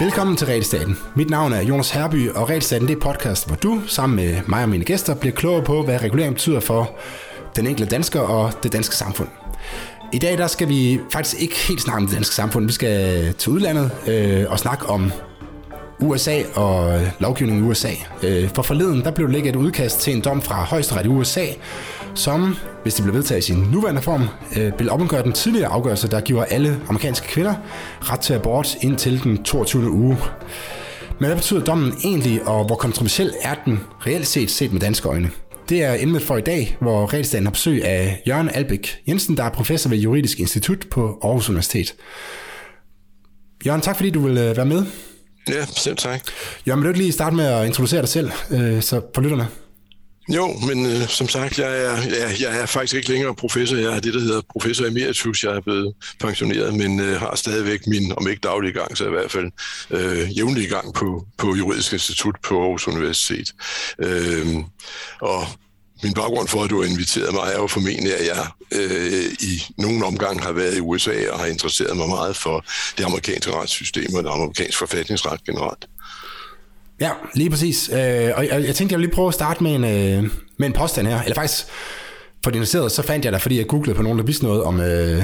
Velkommen til Realstaten. Mit navn er Jonas Herby, og Realstaten det er podcast, hvor du sammen med mig og mine gæster bliver klogere på, hvad regulering betyder for den enkelte dansker og det danske samfund. I dag der skal vi faktisk ikke helt snakke om det danske samfund. Vi skal til udlandet øh, og snakke om USA og lovgivningen i USA. Øh, for forleden der blev der lægget et udkast til en dom fra højesteret i USA, som, hvis det bliver vedtaget i sin nuværende form, øh, vil omgøre den tidligere afgørelse, der giver alle amerikanske kvinder ret til abort indtil den 22. uge. Men hvad betyder dommen egentlig, og hvor kontroversiel er den reelt set set med danske øjne? Det er emnet for i dag, hvor Regelstaden har besøg af Jørgen Albæk Jensen, der er professor ved Juridisk Institut på Aarhus Universitet. Jørgen, tak fordi du vil øh, være med. Ja, selv tak. Jørgen, vil du ikke lige starte med at introducere dig selv, øh, så for lytterne? Jo, men øh, som sagt, jeg er, jeg, jeg er faktisk ikke længere professor. Jeg er det, der hedder professor emeritus. Jeg er blevet pensioneret, men øh, har stadigvæk min, om ikke daglig gang, så i hvert fald øh, jævnlig gang på, på Juridisk Institut på Aarhus Universitet. Øh, og min baggrund for, at du har inviteret mig, er jo formentlig, at jeg øh, i nogen omgang har været i USA og har interesseret mig meget for det amerikanske retssystem og det amerikanske forfatningsret generelt. Ja, lige præcis. Øh, og jeg, jeg tænkte, jeg ville lige prøve at starte med en, øh, med en påstand her. Eller faktisk, for det så fandt jeg der, fordi jeg googlede på nogen, der vidste noget om, øh,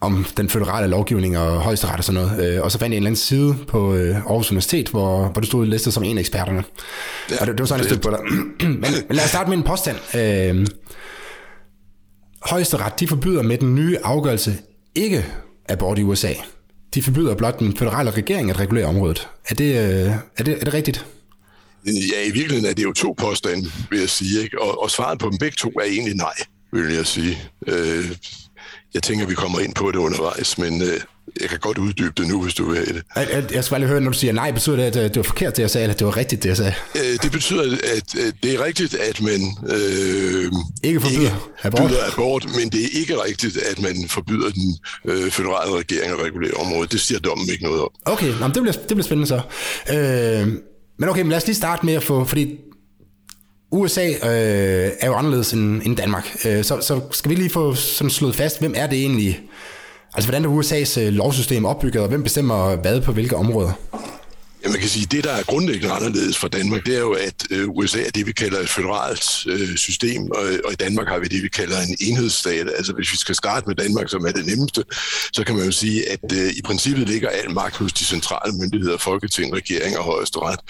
om den føderale lovgivning og højesteret og sådan noget. Øh, og så fandt jeg en eller anden side på øh, Aarhus Universitet, hvor, hvor du stod listet som en af eksperterne. Ja, og det, det var sådan, jeg på dig. men, men lad os starte med en påstand. Øh, højesteret, de forbyder med den nye afgørelse ikke abort i USA. De forbyder blot den føderale regering at regulere området. Er det, øh, er det, er det rigtigt? Ja, i virkeligheden er det jo to påstande, vil jeg sige. Ikke? Og, og svaret på dem begge to er egentlig nej, vil jeg sige. Øh, jeg tænker, vi kommer ind på det undervejs, men øh, jeg kan godt uddybe det nu, hvis du vil have det. Jeg, jeg skal bare lige høre, når du siger nej, betyder det, at øh, det var forkert, det jeg sagde, eller det var rigtigt, det jeg sagde? Øh, det betyder, at øh, det er rigtigt, at man øh, ikke forbyder ikke abort. Forbyder abort, men det er ikke rigtigt, at man forbyder den øh, føderale regering at regulere området. Det siger dommen ikke noget om. Okay, Nå, det, bliver, det bliver spændende så. Øh, men okay, men lad os lige starte med at få, fordi USA øh, er jo anderledes end, end Danmark, øh, så, så skal vi lige få sådan slået fast, hvem er det egentlig, altså hvordan er USA's øh, lovsystem opbygget, og hvem bestemmer hvad på hvilke områder? Ja, man kan sige, at det, der er grundlæggende anderledes for Danmark, det er jo, at øh, USA er det, vi kalder et føderalt øh, system, og, øh, og i Danmark har vi det, vi kalder en enhedsstat. Altså hvis vi skal starte med Danmark, som er det nemmeste, så kan man jo sige, at øh, i princippet ligger al magt hos de centrale myndigheder, Folketing, regering og højesteret.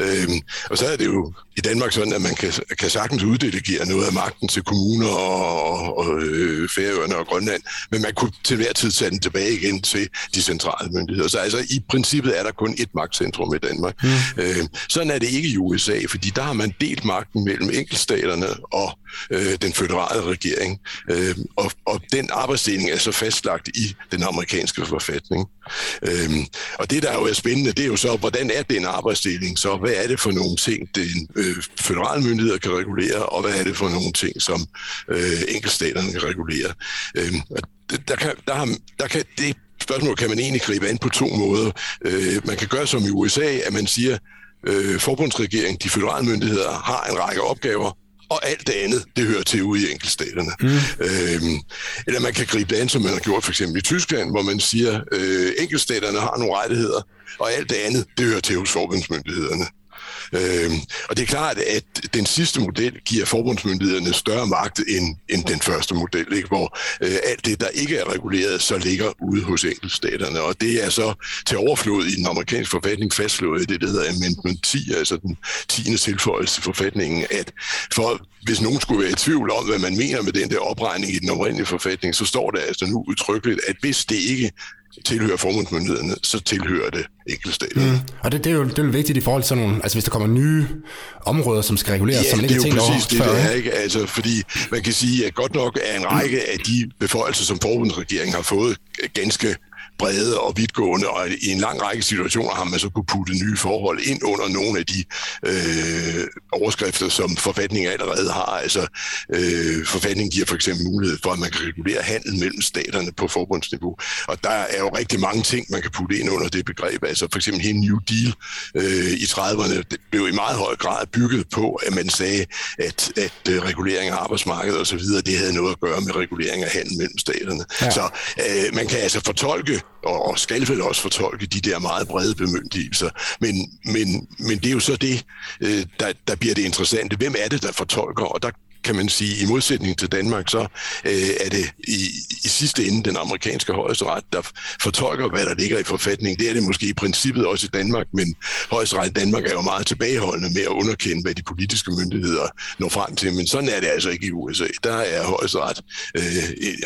Øh, og så er det jo i Danmark sådan, at man kan, kan sagtens uddelegere noget af magten til kommuner og, og øh, Færøerne og Grønland, men man kunne til hver tid sende den tilbage igen til de centrale myndigheder. Så altså i princippet er der kun et magtcentrum i Danmark. Mm. Øh, sådan er det ikke i USA, fordi der har man delt magten mellem enkeltstaterne og øh, den føderale regering. Øh, og, og den arbejdsdeling er så fastlagt i den amerikanske forfatning. Øh, og det, der jo er spændende, det er jo så, hvordan er den arbejdsdeling så? Hvad er det for nogle ting, den øh, føderale myndigheder kan regulere, og hvad er det for nogle ting, som øh, enkeltstaterne kan regulere? Øh, der kan, der, har, der kan, det spørgsmål kan man egentlig gribe an på to måder. Øh, man kan gøre som i USA, at man siger, øh, forbundsregeringen, de føderale myndigheder, har en række opgaver, og alt det andet, det hører til ude i enkeltstaterne. Mm. Øhm, eller man kan gribe det an, som man har gjort for eksempel i Tyskland, hvor man siger, øh, enkeltstaterne har nogle rettigheder, og alt det andet, det hører til hos forbundsmyndighederne. Øh, og det er klart, at den sidste model giver forbundsmyndighederne større magt end, end den første model, ikke? hvor øh, alt det, der ikke er reguleret, så ligger ude hos enkeltstaterne. Og det er så til overflod i den amerikanske forfatning fastslået i det, der hedder Amendment 10, altså den 10. tilføjelse til forfatningen, at for hvis nogen skulle være i tvivl om, hvad man mener med den der opregning i den oprindelige forfatning, så står der altså nu udtrykkeligt, at hvis det ikke tilhører formundsmyndighederne, så tilhører det enkeltstaterne. Mm. Og det, det, er jo, det er jo vigtigt i forhold til sådan nogle, altså hvis der kommer nye områder, som skal reguleres, ja, som man ikke det er jo præcis det, det er, ikke? Altså, fordi man kan sige, at godt nok er en række af de beføjelser, som forbundsregeringen har fået, ganske brede og vidtgående, og i en lang række situationer har man så kunne putte nye forhold ind under nogle af de øh, overskrifter, som forfatningen allerede har. Altså, øh, forfatningen giver for eksempel mulighed for, at man kan regulere handel mellem staterne på forbundsniveau. Og der er jo rigtig mange ting, man kan putte ind under det begreb. Altså for eksempel hele New Deal øh, i 30'erne det blev i meget høj grad bygget på, at man sagde, at, at øh, regulering af arbejdsmarkedet osv., det havde noget at gøre med regulering af handel mellem staterne. Ja. Så øh, man kan altså fortolke, og, skal vel også fortolke de der meget brede bemyndigelser, men, men, men det er jo så det, øh, der, der bliver det interessante. Hvem er det, der fortolker? Og der kan man sige, i modsætning til Danmark, så øh, er det i, i sidste ende den amerikanske højesteret, der fortolker, hvad der ligger i forfatningen. Det er det måske i princippet også i Danmark, men højesteret i Danmark er jo meget tilbageholdende med at underkende, hvad de politiske myndigheder når frem til. Men sådan er det altså ikke i USA. Der er højesteret øh,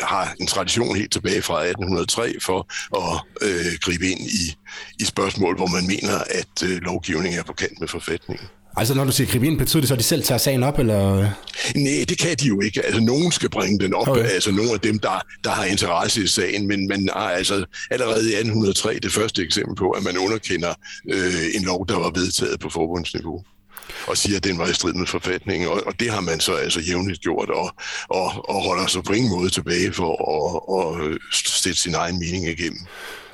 har en tradition helt tilbage fra 1803 for at øh, gribe ind i, i spørgsmål, hvor man mener, at øh, lovgivningen er på kant med forfatningen. Altså når du siger gribe ind, betyder det så, at de selv tager sagen op, eller? Nej, det kan de jo ikke. Altså nogen skal bringe den op, okay. altså nogle af dem, der, der har interesse i sagen, men man har altså allerede i 1803 det første eksempel på, at man underkender øh, en lov, der var vedtaget på forbundsniveau og siger, at den var i strid med forfatningen, og, og det har man så altså jævnligt gjort, og, og, og holder sig på ingen måde tilbage for at, at sætte sin egen mening igennem.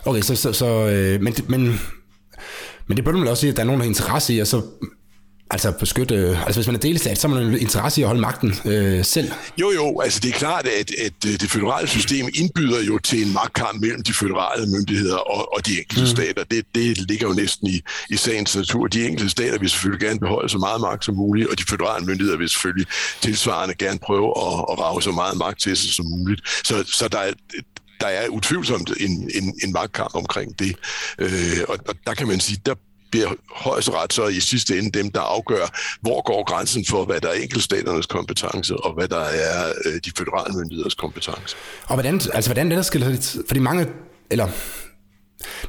Okay, så, så, så øh, men, men, men det burde man også sige, at der er nogen, der har interesse i, at så Altså beskytte, altså hvis man er delstat, så har man en interesse i at holde magten øh, selv. Jo, jo, altså det er klart, at, at øh, det føderale system indbyder jo til en magtkamp mellem de føderale myndigheder og, og de enkelte mm. stater. Det, det ligger jo næsten i, i sagens natur. De enkelte stater vil selvfølgelig gerne beholde så meget magt som muligt, og de føderale myndigheder vil selvfølgelig tilsvarende gerne prøve at, at rave så meget magt til sig som muligt. Så, så der er, der er utvivlsomt en, en, en magtkamp omkring det. Øh, og, og der kan man sige, der bliver højesteret så i sidste ende dem, der afgør, hvor går grænsen for, hvad der er enkeltstaternes kompetence, og hvad der er øh, de føderale myndigheders kompetence. Og hvordan, altså, hvordan det der skal, fordi mange, eller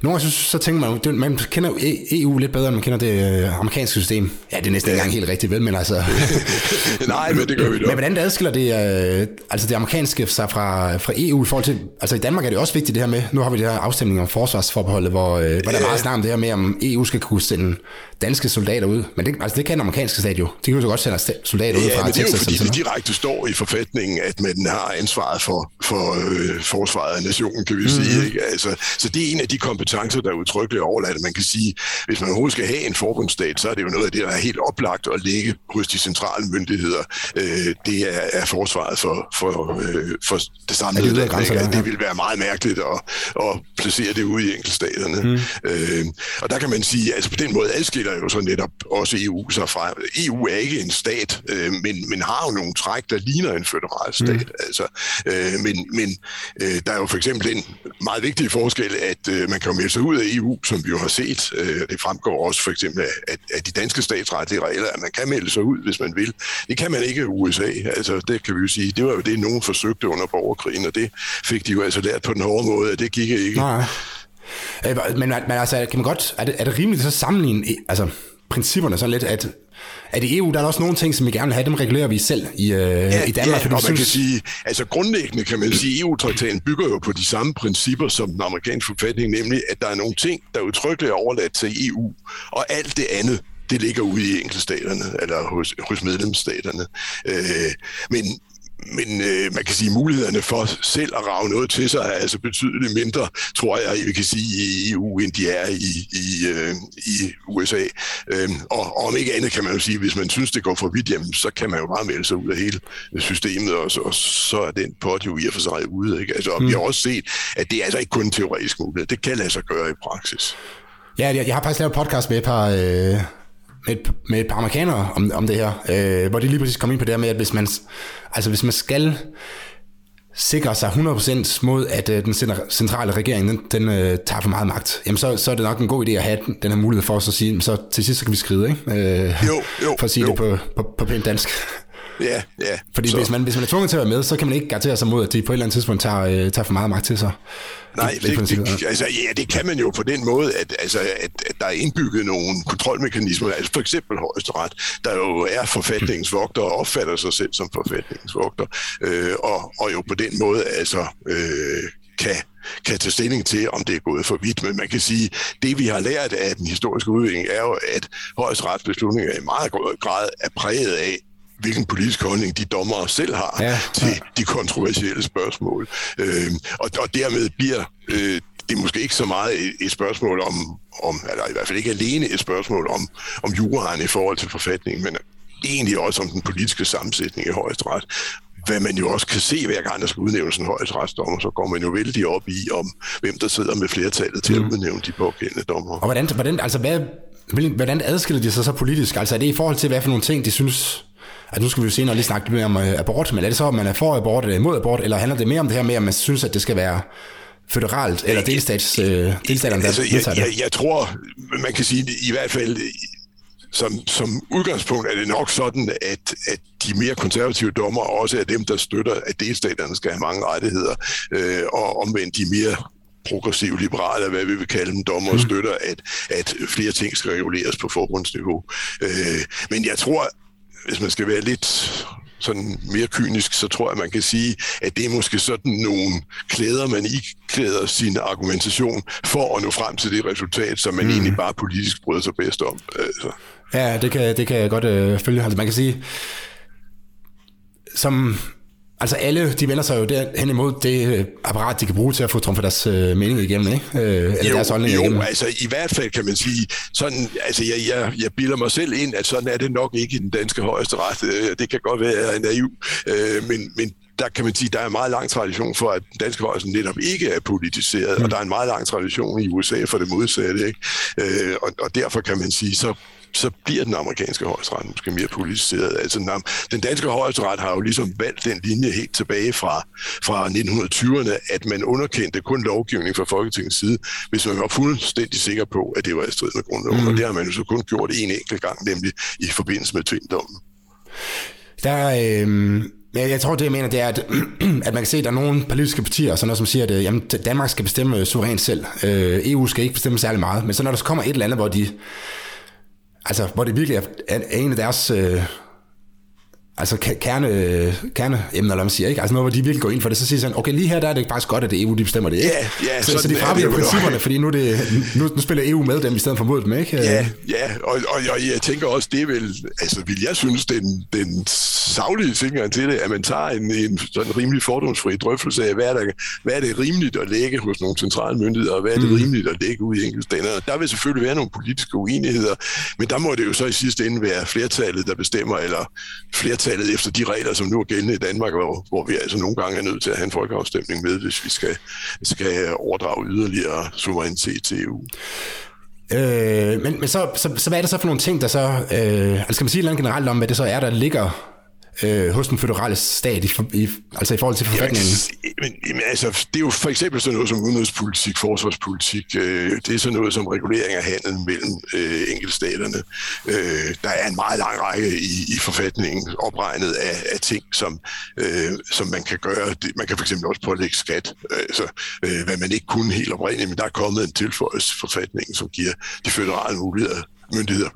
nogle gange så, så tænker man, det, man kender EU lidt bedre, end man kender det øh, amerikanske system. Ja, det er næsten ikke engang helt rigtigt, vel, men altså... Nej, men det gør vi da. Men hvordan det adskiller det, øh, altså det amerikanske sig fra, fra EU i forhold til... Altså i Danmark er det også vigtigt det her med, nu har vi det her afstemning om forsvarsforbeholdet, hvor, øh, hvor der er meget snart om det her med, om EU skal kunne sende danske soldater ud. Men det, altså det kan den amerikanske stat jo. De kan jo så godt sende soldater ud fra men det er jo fordi, det direkte står i forfatningen, at man har ansvaret for, for øh, forsvaret af nationen, kan vi mm-hmm. sige. Ikke? Altså, så det er en af de kompetencer, der er udtrykkeligt overladt. Man kan sige, hvis man overhovedet skal have en forbundsstat, så er det jo noget af det, der er helt oplagt at ligge hos de centrale myndigheder. Øh, det er, er forsvaret for, for, øh, for det samlede land. Det, det vil være meget mærkeligt at, at placere det ude i enkeltstaterne. Mm. Øh, og der kan man sige, altså på den måde adskiller jo så netop også EU sig fra. EU er ikke en stat, øh, men, men har jo nogle træk, der ligner en federal stat. Mm. Altså, øh, men men øh, der er jo for eksempel en meget vigtig forskel, at øh, Øh, man kan jo melde sig ud af EU, som vi jo har set. Øh, det fremgår også for eksempel af, af de danske statsretlige regler, at man kan melde sig ud, hvis man vil. Det kan man ikke i USA. Altså, det kan vi jo sige. Det var jo det, nogen forsøgte under borgerkrigen, og det fik de jo altså lært på den hårde måde, at det gik ikke. Nej. Øh, men, men altså, kan man godt, er det, er det rimeligt så sammenligne e- altså, principperne sådan lidt, at at i EU, der er også nogle ting, som vi gerne vil have, dem regulerer vi selv i, øh, ja, i Danmark. Ja, og man synes... kan sige, altså grundlæggende kan man sige, EU-traktaten bygger jo på de samme principper som den amerikanske forfatning, nemlig at der er nogle ting, der udtrykkeligt er overladt til EU, og alt det andet, det ligger ude i enkeltstaterne, eller hos, hos medlemsstaterne. Øh, men, men øh, man kan sige, at mulighederne for selv at rave noget til sig er altså betydeligt mindre, tror jeg, vi kan sige, i EU, end de er i, i, øh, i USA. Øh, og, og om ikke andet kan man jo sige, hvis man synes, det går for vidt, jamen, så kan man jo bare melde sig ud af hele systemet, og, og så er den pot jo i og for sig ude. Ikke? Altså, og mm. vi har også set, at det er altså ikke kun teoretisk mulighed. Det kan lade sig gøre i praksis. Ja, jeg, jeg har faktisk lavet podcast med et par... Øh med et, med et par amerikanere om, om det her, øh, hvor de lige præcis kom ind på det her med, at hvis man, altså hvis man skal sikre sig 100% mod, at øh, den centrale regering den, den øh, tager for meget magt, jamen så, så er det nok en god idé at have den, den her mulighed for at sige, så til sidst så kan vi skride, ikke? Øh, jo, jo, for at sige jo. det på, på, på pænt dansk. Ja, ja. Fordi hvis man, hvis man er tvunget til at være med, så kan man ikke garantere sig mod, at de på et eller andet tidspunkt tager, øh, tager for meget magt til sig. Nej, det, det, det, altså, ja, det kan man jo på den måde, at, altså, at, at der er indbygget nogle kontrolmekanismer, altså for eksempel højesteret, der jo er forfatningsvogter og opfatter sig selv som forfatningsvogter, øh, og, og jo på den måde altså øh, kan kan tage stilling til, om det er gået for vidt. Men man kan sige, det vi har lært af den historiske udvikling, er jo, at højesteretsbeslutninger i meget grad er præget af, hvilken politisk holdning de dommere selv har ja, til de kontroversielle spørgsmål. Øh, og, og dermed bliver øh, det er måske ikke så meget et, et spørgsmål om, om, eller i hvert fald ikke alene et spørgsmål om, om juraen i forhold til forfatningen, men egentlig også om den politiske sammensætning i højesteret. Hvad man jo også kan se, hver gang der skal udnævnes en højesteretsdommer, så går man jo vældig op i, om hvem der sidder med flertallet til mm. at udnævne de pågældende dommer. Og hvordan, hvordan, altså hvad, hvordan adskiller de sig så politisk? Altså er det i forhold til, hvad for nogle ting, de synes at nu skal vi jo senere lige snakke mere om uh, abort, men er det så, at man er for abort eller imod abort, eller handler det mere om det her med, at man synes, at det skal være føderalt, eller delstats, øh, delstaterne, der altså, jeg, jeg, jeg tror, man kan sige, i hvert fald som, som udgangspunkt er det nok sådan, at, at de mere konservative dommer også er dem, der støtter, at delstaterne skal have mange rettigheder, øh, og omvendt de mere progressive liberale, hvad vi vil kalde dem, dommer og mm. støtter, at, at flere ting skal reguleres på forbundsniveau. Øh, men jeg tror, hvis man skal være lidt sådan mere kynisk, så tror jeg, man kan sige, at det er måske sådan nogle klæder, man ikke klæder sin argumentation for at nå frem til det resultat, som man mm. egentlig bare politisk bryder sig bedst om. Altså. Ja, det kan, det kan jeg godt øh, følge. Altså, man kan sige, som Altså alle, de vender sig jo derhen imod det øh, apparat, de kan bruge til at få trumfet deres øh, mening igennem, ikke? Øh, eller jo, deres holdning jo, igennem. altså i hvert fald kan man sige, sådan, altså jeg, jeg, jeg bilder mig selv ind, at sådan er det nok ikke i den danske højeste ret. Øh, det kan godt være, at jeg er naiv, øh, men, men der kan man sige, der er en meget lang tradition for, at den danske højeste netop ikke er politiseret, mm. og der er en meget lang tradition i USA for det modsatte, ikke? Øh, og, og derfor kan man sige, så så bliver den amerikanske højesteret måske mere politiseret. Altså, den danske højesteret har jo ligesom valgt den linje helt tilbage fra, fra 1920'erne, at man underkendte kun lovgivning fra Folketingets side, hvis man var fuldstændig sikker på, at det var i strid med grundloven. Mm. Og det har man jo så kun gjort en enkelt gang, nemlig i forbindelse med tvinddommen. Der, øh, jeg, tror, det jeg mener, det er, at, at man kan se, at der er nogle politiske partier, sådan noget, som siger, at jamen, Danmark skal bestemme suverænt selv. Øh, EU skal ikke bestemme særlig meget. Men så når der kommer et eller andet, hvor de altså, hvor det virkelig er, er en af deres øh, altså kerne, kerne emner, eller man siger, ikke? Altså noget, hvor de virkelig går ind for det, så siger sådan, okay, lige her der er det faktisk godt, at det EU, de bestemmer det, ikke? Ja, ja, så, så de fraviger principperne, fordi nu, det, nu, nu spiller EU med dem, i stedet for mod dem, ikke? Ja, ja, og, og, og jeg tænker også, det er vel, altså vil jeg synes, den, den savlige ting til det, at man tager en, en sådan rimelig fordomsfri drøftelse af, hvad er, der, hvad er det rimeligt at lægge hos nogle centrale myndigheder, og hvad er det mm. rimeligt at lægge ud i enkeltstander. Der vil selvfølgelig være nogle politiske uenigheder, men der må det jo så i sidste ende være flertallet, der bestemmer, eller flertallet flertallet efter de regler, som nu er gældende i Danmark, hvor, hvor vi altså nogle gange er nødt til at have en folkeafstemning med, hvis vi skal, skal overdrage yderligere suverænitet til EU. Øh, men men så, så, så hvad er det så for nogle ting, der så... Øh, altså skal man sige noget generelt om, hvad det så er, der ligger øh, hos den føderale stat, i, i, altså i forhold til forfatningen? Jamen, jamen, altså, det er jo for eksempel sådan noget som udenrigspolitik, forsvarspolitik, øh, det er sådan noget som regulering af handel mellem øh, enkeltstaterne. Øh, der er en meget lang række i, i forfatningen opregnet af, af ting, som, øh, som man kan gøre. Man kan for eksempel også pålægge skat, altså, øh, hvad man ikke kunne helt oprindeligt, men der er kommet en tilføjelse forfatning, som giver de føderale muligheder myndigheder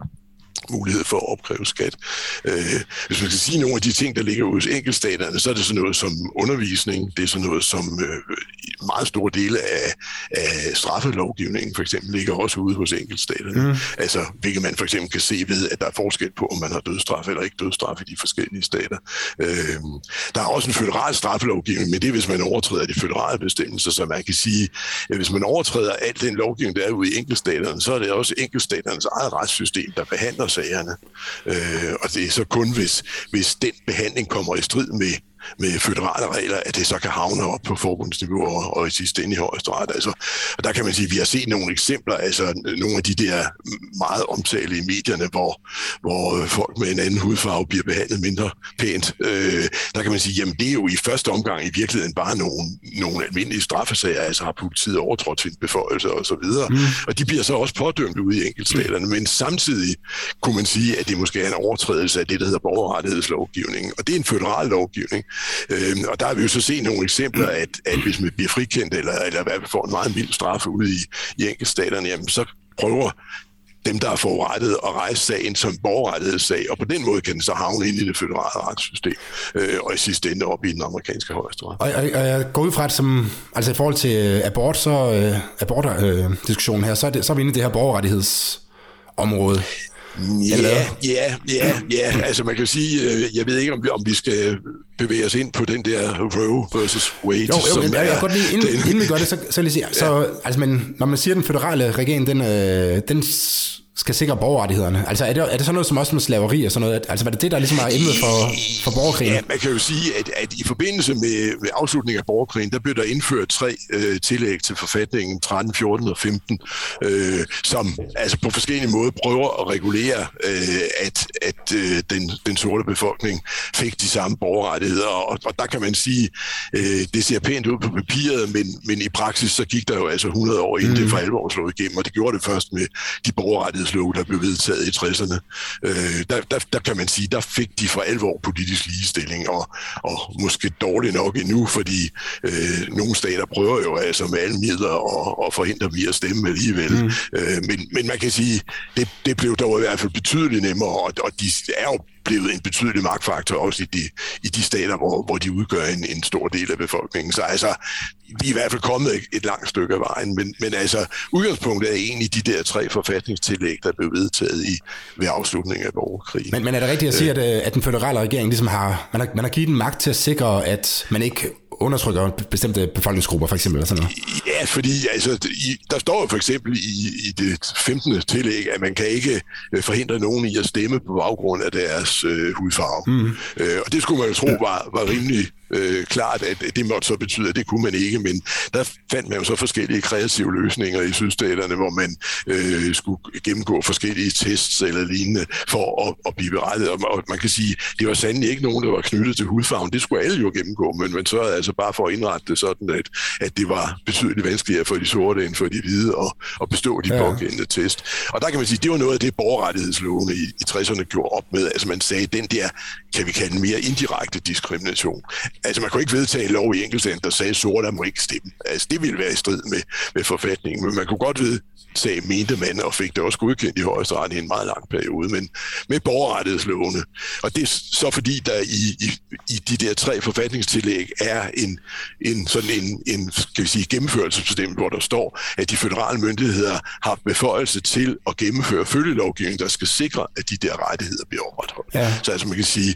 mulighed for at opkræve skat. Øh, hvis man skal sige nogle af de ting, der ligger hos enkeltstaterne, så er det sådan noget som undervisning, det er sådan noget som øh, meget store dele af, af straffelovgivningen for eksempel ligger også ude hos enkeltstaterne. Mm. Altså, hvilket man for eksempel kan se ved, at der er forskel på, om man har dødstraf eller ikke dødstraf i de forskellige stater. Øh, der er også en føderal straffelovgivning, men det er, hvis man overtræder de føderale bestemmelser, så man kan sige, at hvis man overtræder al den lovgivning, der er ude i enkeltstaterne, så er det også enkeltstaternes eget retssystem, der behandler sagerne. Øh, og det er så kun, hvis, hvis den behandling kommer i strid med med føderale regler, at det så kan havne op på forbundsniveau og, og i sidste ende i højesteret. Altså, og der kan man sige, at vi har set nogle eksempler, altså nogle af de der meget omtale i medierne, hvor, hvor folk med en anden hudfarve bliver behandlet mindre pænt. Øh, der kan man sige, jamen det er jo i første omgang i virkeligheden bare nogle, nogle almindelige straffesager, altså har politiet overtrådt sin beføjelse og så videre. Mm. Og de bliver så også pådømt ude i enkeltstaterne, men samtidig kunne man sige, at det måske er en overtrædelse af det, der hedder borgerrettighedslovgivning. Og det er en føderal lovgivning. Øh, og der har vi jo så set nogle eksempler, at, at hvis man bliver frikendt, eller, eller hvad, får en meget mild straf ude i, i enkeltstaterne, jamen så prøver dem, der er forurettet og rejse sagen som borgerrettighedssag, og på den måde kan den så havne ind i det føderale retssystem, øh, og i sidste ende op i den amerikanske højesteret. Og, og, og jeg går ud fra, at som, altså i forhold til øh, abort, så øh, abort-diskussionen øh, her, så er, det, så er vi inde i det her borgerrettighedsområde. Ja, ja, ja, ja. Altså man kan sige, øh, jeg ved ikke, om vi, om vi skal bevæge os ind på den der Roe versus Wade. Jo, jo, som jeg, jeg kan godt lige, inden, den, inden vi gør det, så, så lige sige, ja. så, altså, men, når man siger, den føderale regering, den, øh, den skal sikre borgerrettighederne. Altså er det, er det sådan noget som også med slaveri og sådan noget? Altså var det det, der ligesom er emnet for, for borgerkrigen? Ja, man kan jo sige, at, at i forbindelse med, med afslutningen af borgerkrigen, der blev der indført tre øh, tillæg til forfatningen 13, 14 og 15, øh, som altså på forskellige måder prøver at regulere, øh, at, at øh, den, den sorte befolkning fik de samme borgerrettigheder. Og, og der kan man sige, øh, det ser pænt ud på papiret, men, men i praksis så gik der jo altså 100 år inden mm. det for alvor slog igennem, og det gjorde det først med de borgerrettigheder offentlighedslov, der blev vedtaget i 60'erne, øh, der, der, der kan man sige, der fik de for alvor politisk ligestilling, og, og måske dårligt nok endnu, fordi øh, nogle stater prøver jo altså med alle midler at, at forhindre dem i at stemme alligevel. Mm. Øh, men, men man kan sige, det, det blev dog i hvert fald betydeligt nemmere, og, og de er jo blevet en betydelig magtfaktor også i de, i de stater, hvor, hvor de udgør en, en stor del af befolkningen. Så altså, vi er i hvert fald kommet et, et langt stykke af vejen, men, men altså, udgangspunktet er egentlig de der tre forfatningstillæg, der blev vedtaget i, ved afslutningen af borgerkrigen. Men, men er det rigtigt at sige, at, øh, at den føderale regering ligesom har, man har, man har givet den magt til at sikre, at man ikke undertrykker bestemte befolkningsgrupper, for eksempel? Eller sådan noget? Ja, fordi altså, i, der står for eksempel i, i det 15. tillæg, at man kan ikke øh, forhindre nogen i at stemme på baggrund af deres øh, hudfarve. Mm. Øh, og det skulle man jo tro var, var rimelig øh, klart, at det måtte så betyde, at det kunne man ikke, men der fandt man jo så forskellige kreative løsninger i sydstaterne, hvor man øh, skulle gennemgå forskellige tests eller lignende for at, at blive berettet. Og, man kan sige, det var sandelig ikke nogen, der var knyttet til hudfarven. Det skulle alle jo gennemgå, men man sørgede altså bare for at indrette det sådan, at, at det var betydeligt vanskeligere for de sorte end for de hvide at, at bestå de ja. pågældende test. Og der kan man sige, det var noget af det, borgerrettighedslovene i, i 60'erne gjorde op med. Altså man sagde, den der, kan vi kalde mere indirekte diskrimination, Altså, man kunne ikke vedtage en lov i enkeltsagen, der sagde, at sorte må ikke stemme. Altså, det ville være i strid med, med forfatningen, men man kunne godt vedtage, mente man, og fik det også godkendt i højesteret i en meget lang periode, men med borgerrettighedslovene. Og det er så fordi, der i, i, i de der tre forfatningstillæg er en, en sådan en, en skal vi sige, gennemførelsesbestemmelse, hvor der står, at de føderale myndigheder har beføjelse til at gennemføre følgelovgivning, der skal sikre, at de der rettigheder bliver overholdt. Ja. Så altså man kan sige,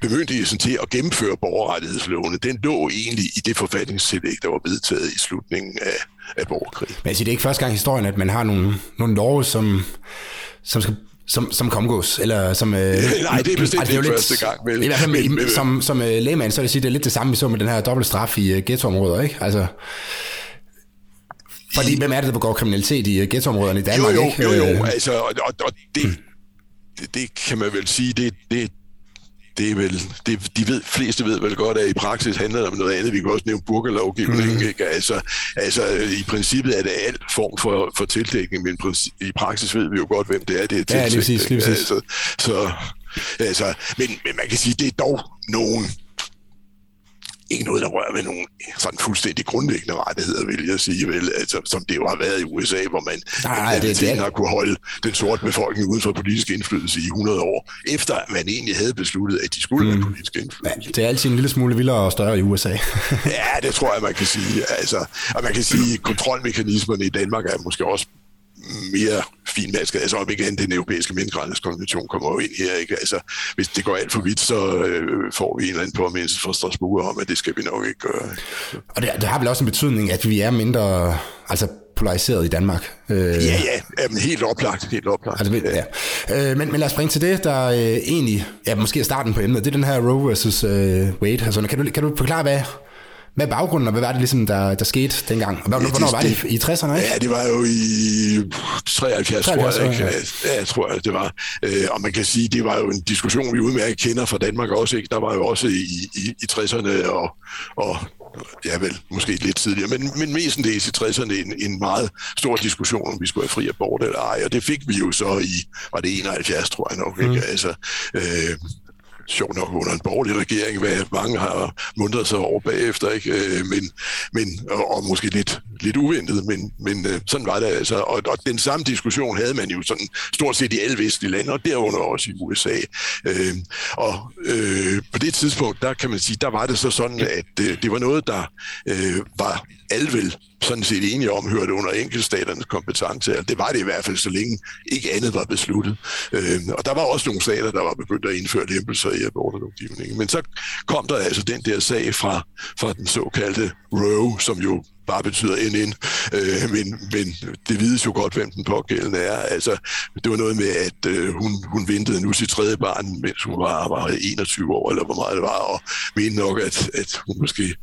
bemyndigelsen til at gennemføre borgerrettighedslovene, den lå egentlig i det forfatningstillæg, der var vedtaget i slutningen af, af borgerkrigen. Men altså, det er ikke første gang i historien, at man har nogle, nogle love, som, som skal som, som komgås, eller som... Øh, Nej, det er bestemt altså, ikke første gang. Vel, I hvert fald men, men, som, som uh, lægemand, så vil jeg sige, det er lidt det samme, vi så med den her dobbelt straf i uh, ghettoområder, ikke? Altså, fordi hvem er det, der begår kriminalitet i uh, ghettoområderne i Danmark, jo, jo, ikke? Jo, jo, altså, og, og, og det, hmm. det, det kan man vel sige, det, det, det er vel, det, de ved, fleste ved vel godt, at i praksis handler det om noget andet. Vi kan også nævne burgerlovgivning. Mm. Ikke? Altså, altså, i princippet er det alt form for, for tildækning, men i praksis ved vi jo godt, hvem det er, det er tiltænkt. Ja, lige præcis, lige præcis. Altså, så, altså, men, men man kan sige, det er dog nogen ikke noget, der rører ved nogle sådan fuldstændig grundlæggende rettigheder, vil jeg sige, vel, altså, som det jo har været i USA, hvor man Nej, det, det, har kunne holde den sorte befolkning uden for politisk indflydelse i 100 år, efter man egentlig havde besluttet, at de skulle mm. have politisk indflydelse. Ja, det er altid en lille smule vildere og større i USA. ja, det tror jeg, man kan sige. Altså, og man kan sige, at kontrolmekanismerne i Danmark er måske også mere finmasket. Altså om igen, den europæiske menneskerettighedskonvention kommer jo ind her. Ikke? Altså, hvis det går alt for vidt, så øh, får vi en eller anden påmindelse fra Strasbourg om, at det skal vi nok ikke gøre. Og det, det har vel også en betydning, at vi er mindre altså polariseret i Danmark. Øh, ja, ja, jamen, helt oplagt. Helt oplagt. Altså, ja. Ja. Øh, men, men lad os springe til det, der øh, egentlig ja, måske er starten på emnet. Det er den her Roe versus øh, Wade. Altså, kan, du, kan du forklare, hvad, hvad er baggrunden, og hvad var det ligesom, der, der skete dengang? Og hvornår ja, det, var det? I 60'erne, ikke? Ja, det var jo i 73, 73 tror jeg. Ikke? Ja. ja, jeg tror jeg, det var. Øh, og man kan sige, det var jo en diskussion, vi udmærket kender fra Danmark også. Ikke? Der var jo også i, i, i 60'erne og, og ja vel, måske lidt tidligere, men, men mestendels i 60'erne en, en meget stor diskussion, om vi skulle have fri abort eller ej, og det fik vi jo så i, var det 71, tror jeg nok, ikke? Mm. Altså, øh, sjovt nok under en borgerlig regering, hvad mange har mundret sig over bagefter, ikke? Øh, men, men, og, og måske lidt, lidt uventet, men, men øh, sådan var det altså. Og, og den samme diskussion havde man jo sådan stort set i alle vestlige lande, og derunder også i USA. Øh, og øh, på det tidspunkt, der kan man sige, der var det så sådan, at øh, det var noget, der øh, var alvel sådan set enige om, hørte under enkeltstaternes kompetence. Det var det i hvert fald, så længe ikke andet var besluttet. Øh, og der var også nogle stater, der var begyndt at indføre lempelser i abortlovgivningen. Men så kom der altså den der sag fra, fra den såkaldte Roe, som jo bare betyder NN, øh, men, men det vides jo godt, hvem den pågældende er. Altså, det var noget med, at øh, hun, hun ventede nu sit tredje barn, mens hun var, var 21 år, eller hvor meget det var, og mente nok, at, at hun måske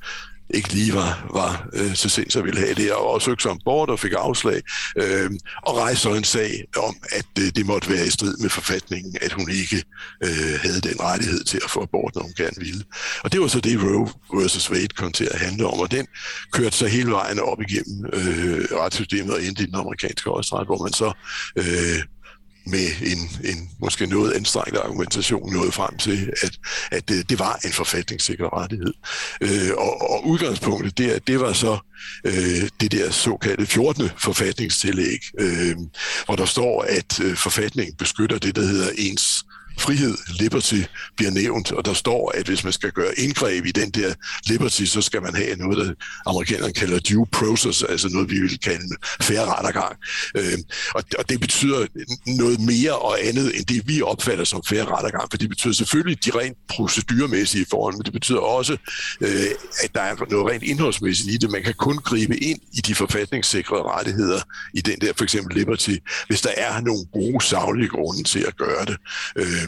ikke lige var, var øh, så sent, som ville have det, og søgte sig ombord og fik afslag, øh, og rejste så en sag om, at øh, det måtte være i strid med forfatningen, at hun ikke øh, havde den rettighed til at få abort, når hun gerne ville. Og det var så det, Roe versus Wade kom til at handle om, og den kørte så hele vejen op igennem øh, retssystemet og endte i den amerikanske højesteret, hvor man så øh, med en, en måske noget anstrengt argumentation nået frem til, at, at det, det var en forfatningssikker rettighed. Øh, og, og udgangspunktet det, det var så øh, det der såkaldte 14. forfatningstillæg, øh, hvor der står, at øh, forfatningen beskytter det, der hedder ens frihed, liberty, bliver nævnt, og der står, at hvis man skal gøre indgreb i den der liberty, så skal man have noget, der amerikanerne kalder due process, altså noget, vi vil kalde færre rettergang. Øh, og, og det betyder noget mere og andet, end det vi opfatter som færre rettergang, for det betyder selvfølgelig de rent procedurmæssige forhold, men det betyder også, øh, at der er noget rent indholdsmæssigt i det. Man kan kun gribe ind i de forfatningssikrede rettigheder i den der for eksempel liberty, hvis der er nogle gode savlige grunde til at gøre det. Øh,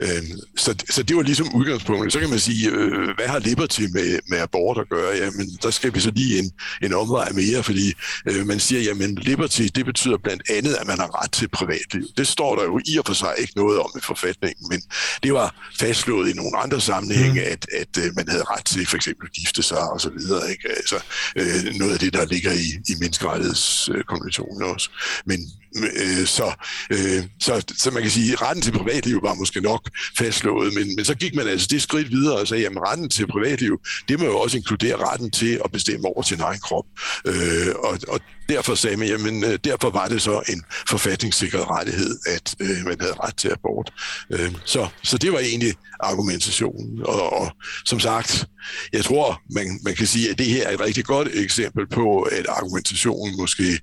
Øh, øh, så, så det var ligesom udgangspunktet. Så kan man sige, øh, hvad har Liberty med, med abort at gøre? Jamen, der skal vi så lige en, en omvej mere, fordi øh, man siger, jamen Liberty, det betyder blandt andet, at man har ret til privatliv. Det står der jo i og for sig ikke noget om i forfatningen, men det var fastslået i nogle andre sammenhænge, mm. at, at øh, man havde ret til for eksempel at gifte sig og så videre. Ikke? Altså, øh, noget af det, der ligger i, i menneskerettighedskonventionen også. Men øh, så, øh, så, så man kan sige, at retten til privatliv var måske nok fastslået, men, men så gik man altså det skridt videre og sagde, at retten til privatliv, det må jo også inkludere retten til at bestemme over sin egen krop. Øh, og, og derfor sagde man, jamen øh, derfor var det så en forfatningssikret rettighed, at øh, man havde ret til abort. Øh, så, så det var egentlig argumentationen. Og, og som sagt, jeg tror, man, man kan sige, at det her er et rigtig godt eksempel på, at argumentationen måske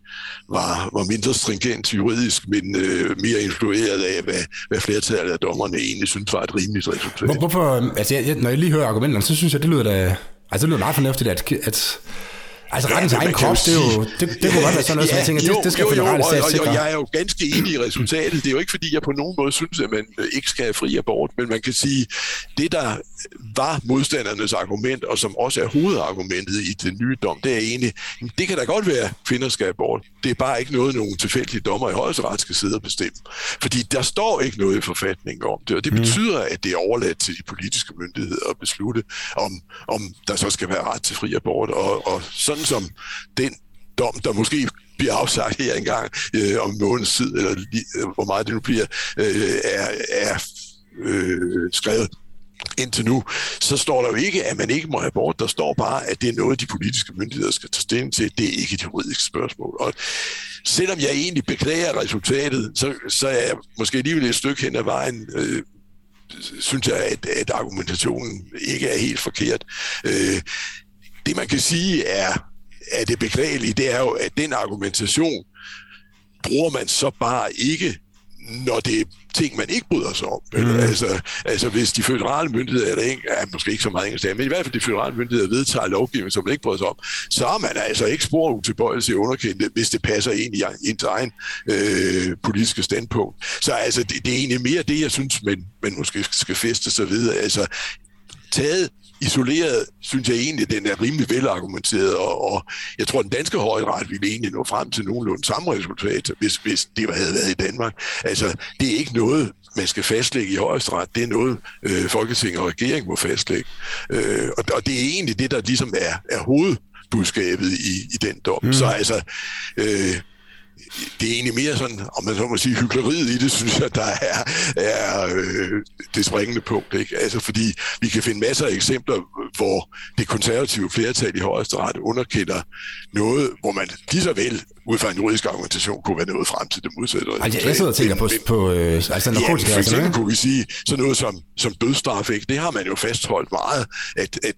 var, var mindre stringent juridisk, men øh, mere influeret af, hvad, hvad flertallet af dommerne egentlig synes var et rimeligt resultat. Hvorfor, altså jeg, når jeg lige hører argumenterne, så synes jeg, det lyder da, altså det lyder meget fornuftigt, at, at Altså retten til egen krop, det, er jo, det, det kunne godt være sådan noget, ja, som jeg tænker, jo, det, det skal jo, jo, og, og, og jeg er jo ganske enig i resultatet. Det er jo ikke, fordi jeg på nogen måde synes, at man ikke skal have fri abort, men man kan sige, det der var modstandernes argument, og som også er hovedargumentet i den nye dom, det er egentlig, det kan da godt være, at kvinder skal abort. Det er bare ikke noget, nogen tilfældige dommer i højesteret skal sidde og bestemme. Fordi der står ikke noget i forfatningen om det, og det mm. betyder, at det er overladt til de politiske myndigheder at beslutte, om, om der så skal være ret til fri abort. Og, og sådan som den dom, der måske bliver afsagt her engang øh, om måneds tid, eller øh, hvor meget det nu bliver, øh, er, er øh, skrevet indtil nu, så står der jo ikke, at man ikke må have abort. Der står bare, at det er noget, de politiske myndigheder skal tage stilling til. Det er ikke et juridisk spørgsmål. Og selvom jeg egentlig beklager resultatet, så, så er jeg måske alligevel et stykke hen ad vejen øh, synes jeg, at, at argumentationen ikke er helt forkert. Øh, det man kan sige er, at det beklagelige, det er jo, at den argumentation bruger man så bare ikke når det er ting, man ikke bryder sig om. Mm. Altså, altså hvis de føderale myndigheder, eller ikke, er måske ikke så meget engelsk, men i hvert fald de føderale myndigheder vedtager lovgivning, som man ikke bryder sig om, så er man altså ikke spor utilbøjelse i underkendte, hvis det passer ind i ens egen øh, politiske standpunkt. Så altså, det, det er egentlig mere det, jeg synes, man, man måske skal feste sig videre. Altså, taget isoleret, synes jeg egentlig, den er rimelig velargumenteret, og, og jeg tror, den danske højret ville egentlig nå frem til nogenlunde samme resultat, hvis, hvis det havde været i Danmark. Altså, det er ikke noget, man skal fastlægge i højesteret. Det er noget, øh, Folketinget og regeringen må fastlægge. Øh, og, og det er egentlig det, der ligesom er, er hovedbudskabet i, i den dom. Mm. Så altså, øh, det er egentlig mere sådan, om man så må sige, hyggeleriet i det, synes jeg, der er, er øh, det springende punkt. Ikke? Altså, fordi vi kan finde masser af eksempler, hvor det konservative flertal i højesteret underkender noget, hvor man lige så vel ud fra en juridisk argumentation kunne være noget frem til det modsatte. Altså, jeg sidder og tænker på, på øh, altså narkotika. Ja, for eksempel kunne vi sige sådan noget som, som dødstraf, ikke? det har man jo fastholdt meget, at, at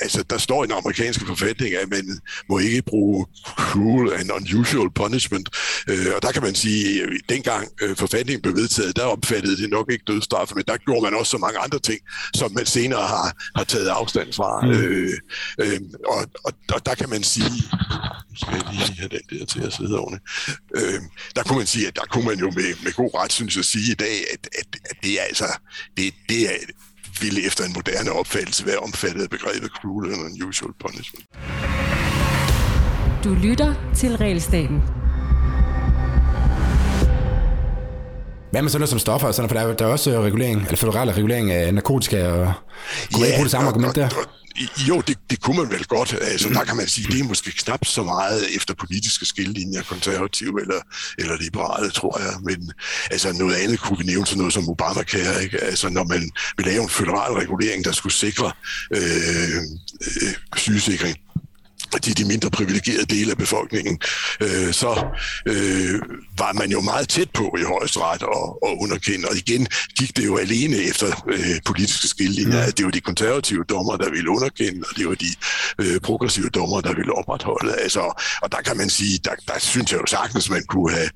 altså, der står i den amerikanske forfatning, at man må ikke bruge cruel and unusual punishment, øh, og der kan man sige, at dengang øh, forfatningen blev vedtaget, der opfattede det nok ikke dødstraf, men der gjorde man også så mange andre ting, som man senere har, har taget afstand fra. Mm. Øh, øh, og, og, og der kan man sige, skal jeg lige have den der til at sidde oven. Øh, der kunne man sige, at der kunne man jo med, med god ret, synes jeg, sige i dag, at, at, at det er altså, det, det er, ville efter en moderne opfattelse være omfattet af begrebet cruel and unusual punishment. Du lytter til Realstaten. Hvad med sådan noget som stoffer? Sådan, for der er, der er også regulering, eller federal regulering af narkotika, og kunne ja, man bruge det samme argument der? Jo, det, det kunne man vel godt. Altså, der kan man sige, det er måske knap så meget efter politiske skillelinjer, konservative eller, eller liberale, tror jeg. Men altså, noget andet kunne vi nævne sådan noget som Obamacare. Ikke? Altså, når man vil lave en federal regulering, der skulle sikre øh, øh, sygesikring de, de mindre privilegerede dele af befolkningen, øh, så øh, var man jo meget tæt på i højesteret og, og underkende. Og igen gik det jo alene efter øh, politiske skillinger, mm. at det var de konservative dommer, der ville underkende, og det var de øh, progressive dommer, der ville opretholde. Altså, og der kan man sige, der, der synes jeg jo sagtens, man kunne have,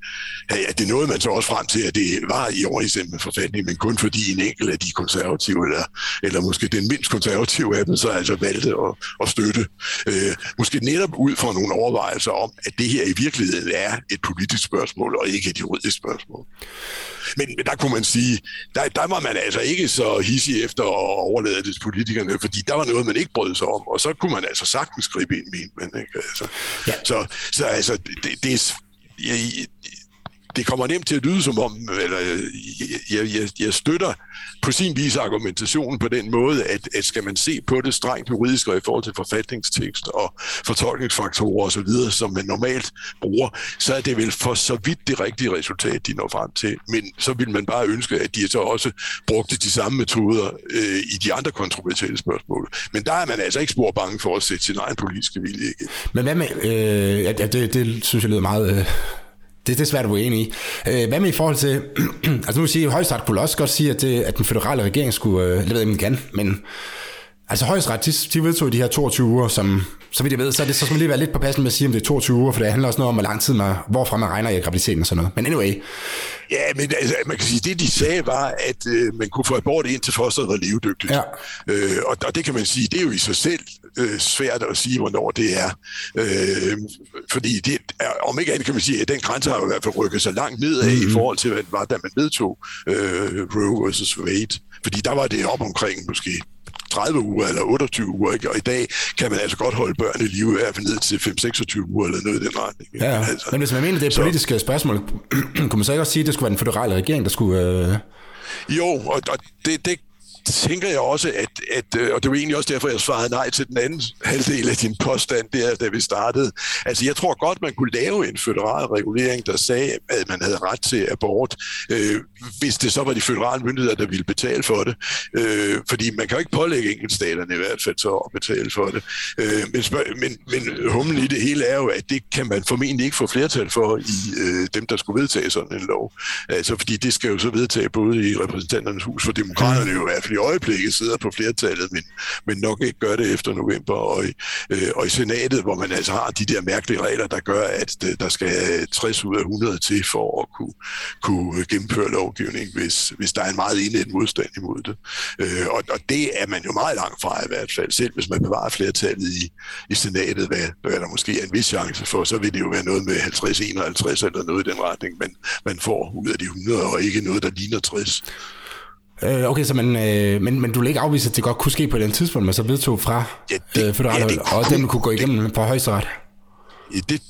have, at det noget, man så også frem til, at det var i overensstemmelse med forfatningen, men kun fordi en enkelt af de konservative, eller, eller måske den mindst konservative af dem, så altså valgte at, at støtte. Øh, måske netop ud fra nogle overvejelser om, at det her i virkeligheden er et politisk spørgsmål, og ikke et juridisk spørgsmål. Men, men der kunne man sige, der, der var man altså ikke så hissig efter at overlade det til politikerne, fordi der var noget, man ikke brød sig om, og så kunne man altså sagtens gribe ind men ikke? Altså, ja. så, så altså, det, det er, jeg, det kommer nemt til at lyde som om, eller jeg, jeg, jeg støtter på sin vis argumentationen på den måde, at, at skal man se på det strengt juridisk og i forhold til forfatningstekst og fortolkningsfaktorer osv., som man normalt bruger, så er det vel for så vidt det rigtige resultat, de når frem til. Men så vil man bare ønske, at de så også brugte de samme metoder øh, i de andre kontroversielle spørgsmål. Men der er man altså ikke spor bange for at sætte sin egen politiske vilje Ikke? Men hvad med, øh, ja, det, det synes jeg lyder meget... Øh det, det er svært at være enig i. Øh, hvad med i forhold til, altså nu vil sige, at højesteret kunne også godt sige, at, det, at den federale regering skulle, øh, det ved jeg kan, men altså højesteret, de, de vedtog de her 22 uger, som, så vidt jeg ved, så, det, så skal man lige være lidt på passen med at sige, om det er 22 uger, for det handler også noget om, hvor lang tid man, hvorfra man regner i graviditeten og sådan noget. Men anyway. Ja, men altså, man kan sige, det de sagde var, at øh, man kunne få abort ind til fosteret var levedygtigt. Ja. Øh, og, og det kan man sige, det er jo i sig selv øh, svært at sige, hvornår det er. Øh, fordi det er, om ikke andet kan man sige, at den grænse har jo i hvert fald rykket sig langt nedad mm-hmm. i mhm. forhold til, hvad det var, da man vedtog øh, Roe versus Wade. Fordi der var det op omkring måske 30 uger eller 28 uger, ikke? og i dag kan man altså godt holde børn i live i hvert fald ned til 5-26 uger eller noget i den retning. Ja, ja. Altså, men hvis man mener, det er et politisk spørgsmål, kunne man så ikke også sige, at det skulle være den federale regering, der skulle... Øh... Jo, og det, det tænker jeg også, at, at, øh, og det var egentlig også derfor, jeg svarede nej til den anden halvdel af din påstand der, da vi startede. Altså, jeg tror godt, man kunne lave en federal regulering, der sagde, at man havde ret til abort, øh, hvis det så var de federale myndigheder, der ville betale for det. Øh, fordi man kan jo ikke pålægge enkeltstaterne i hvert fald så at betale for det. Øh, men, men, men humlen i det hele er jo, at det kan man formentlig ikke få flertal for i øh, dem, der skulle vedtage sådan en lov. Altså, fordi det skal jo så vedtage både i repræsentanternes hus for demokraterne jo i hvert fald i øjeblikket sidder på flertallet, men, men nok ikke gør det efter november, og i, øh, og i senatet, hvor man altså har de der mærkelige regler, der gør, at øh, der skal 60 ud af 100 til for at kunne, kunne gennemføre lovgivning, hvis, hvis der er en meget enhed modstand imod det. Øh, og, og det er man jo meget langt fra i hvert fald, selv hvis man bevarer flertallet i, i senatet, hvad, hvad der måske er en vis chance for, så vil det jo være noget med 50-51 eller noget i den retning, man, man får ud af de 100, og ikke noget, der ligner 60. Øh, okay, så man, øh, men, men du vil ikke afvise, at det godt kunne ske på den tidspunkt, man så vedtog fra ja, det, øh, federale, ja, det og dem kunne gå igennem det, på højesteret? det,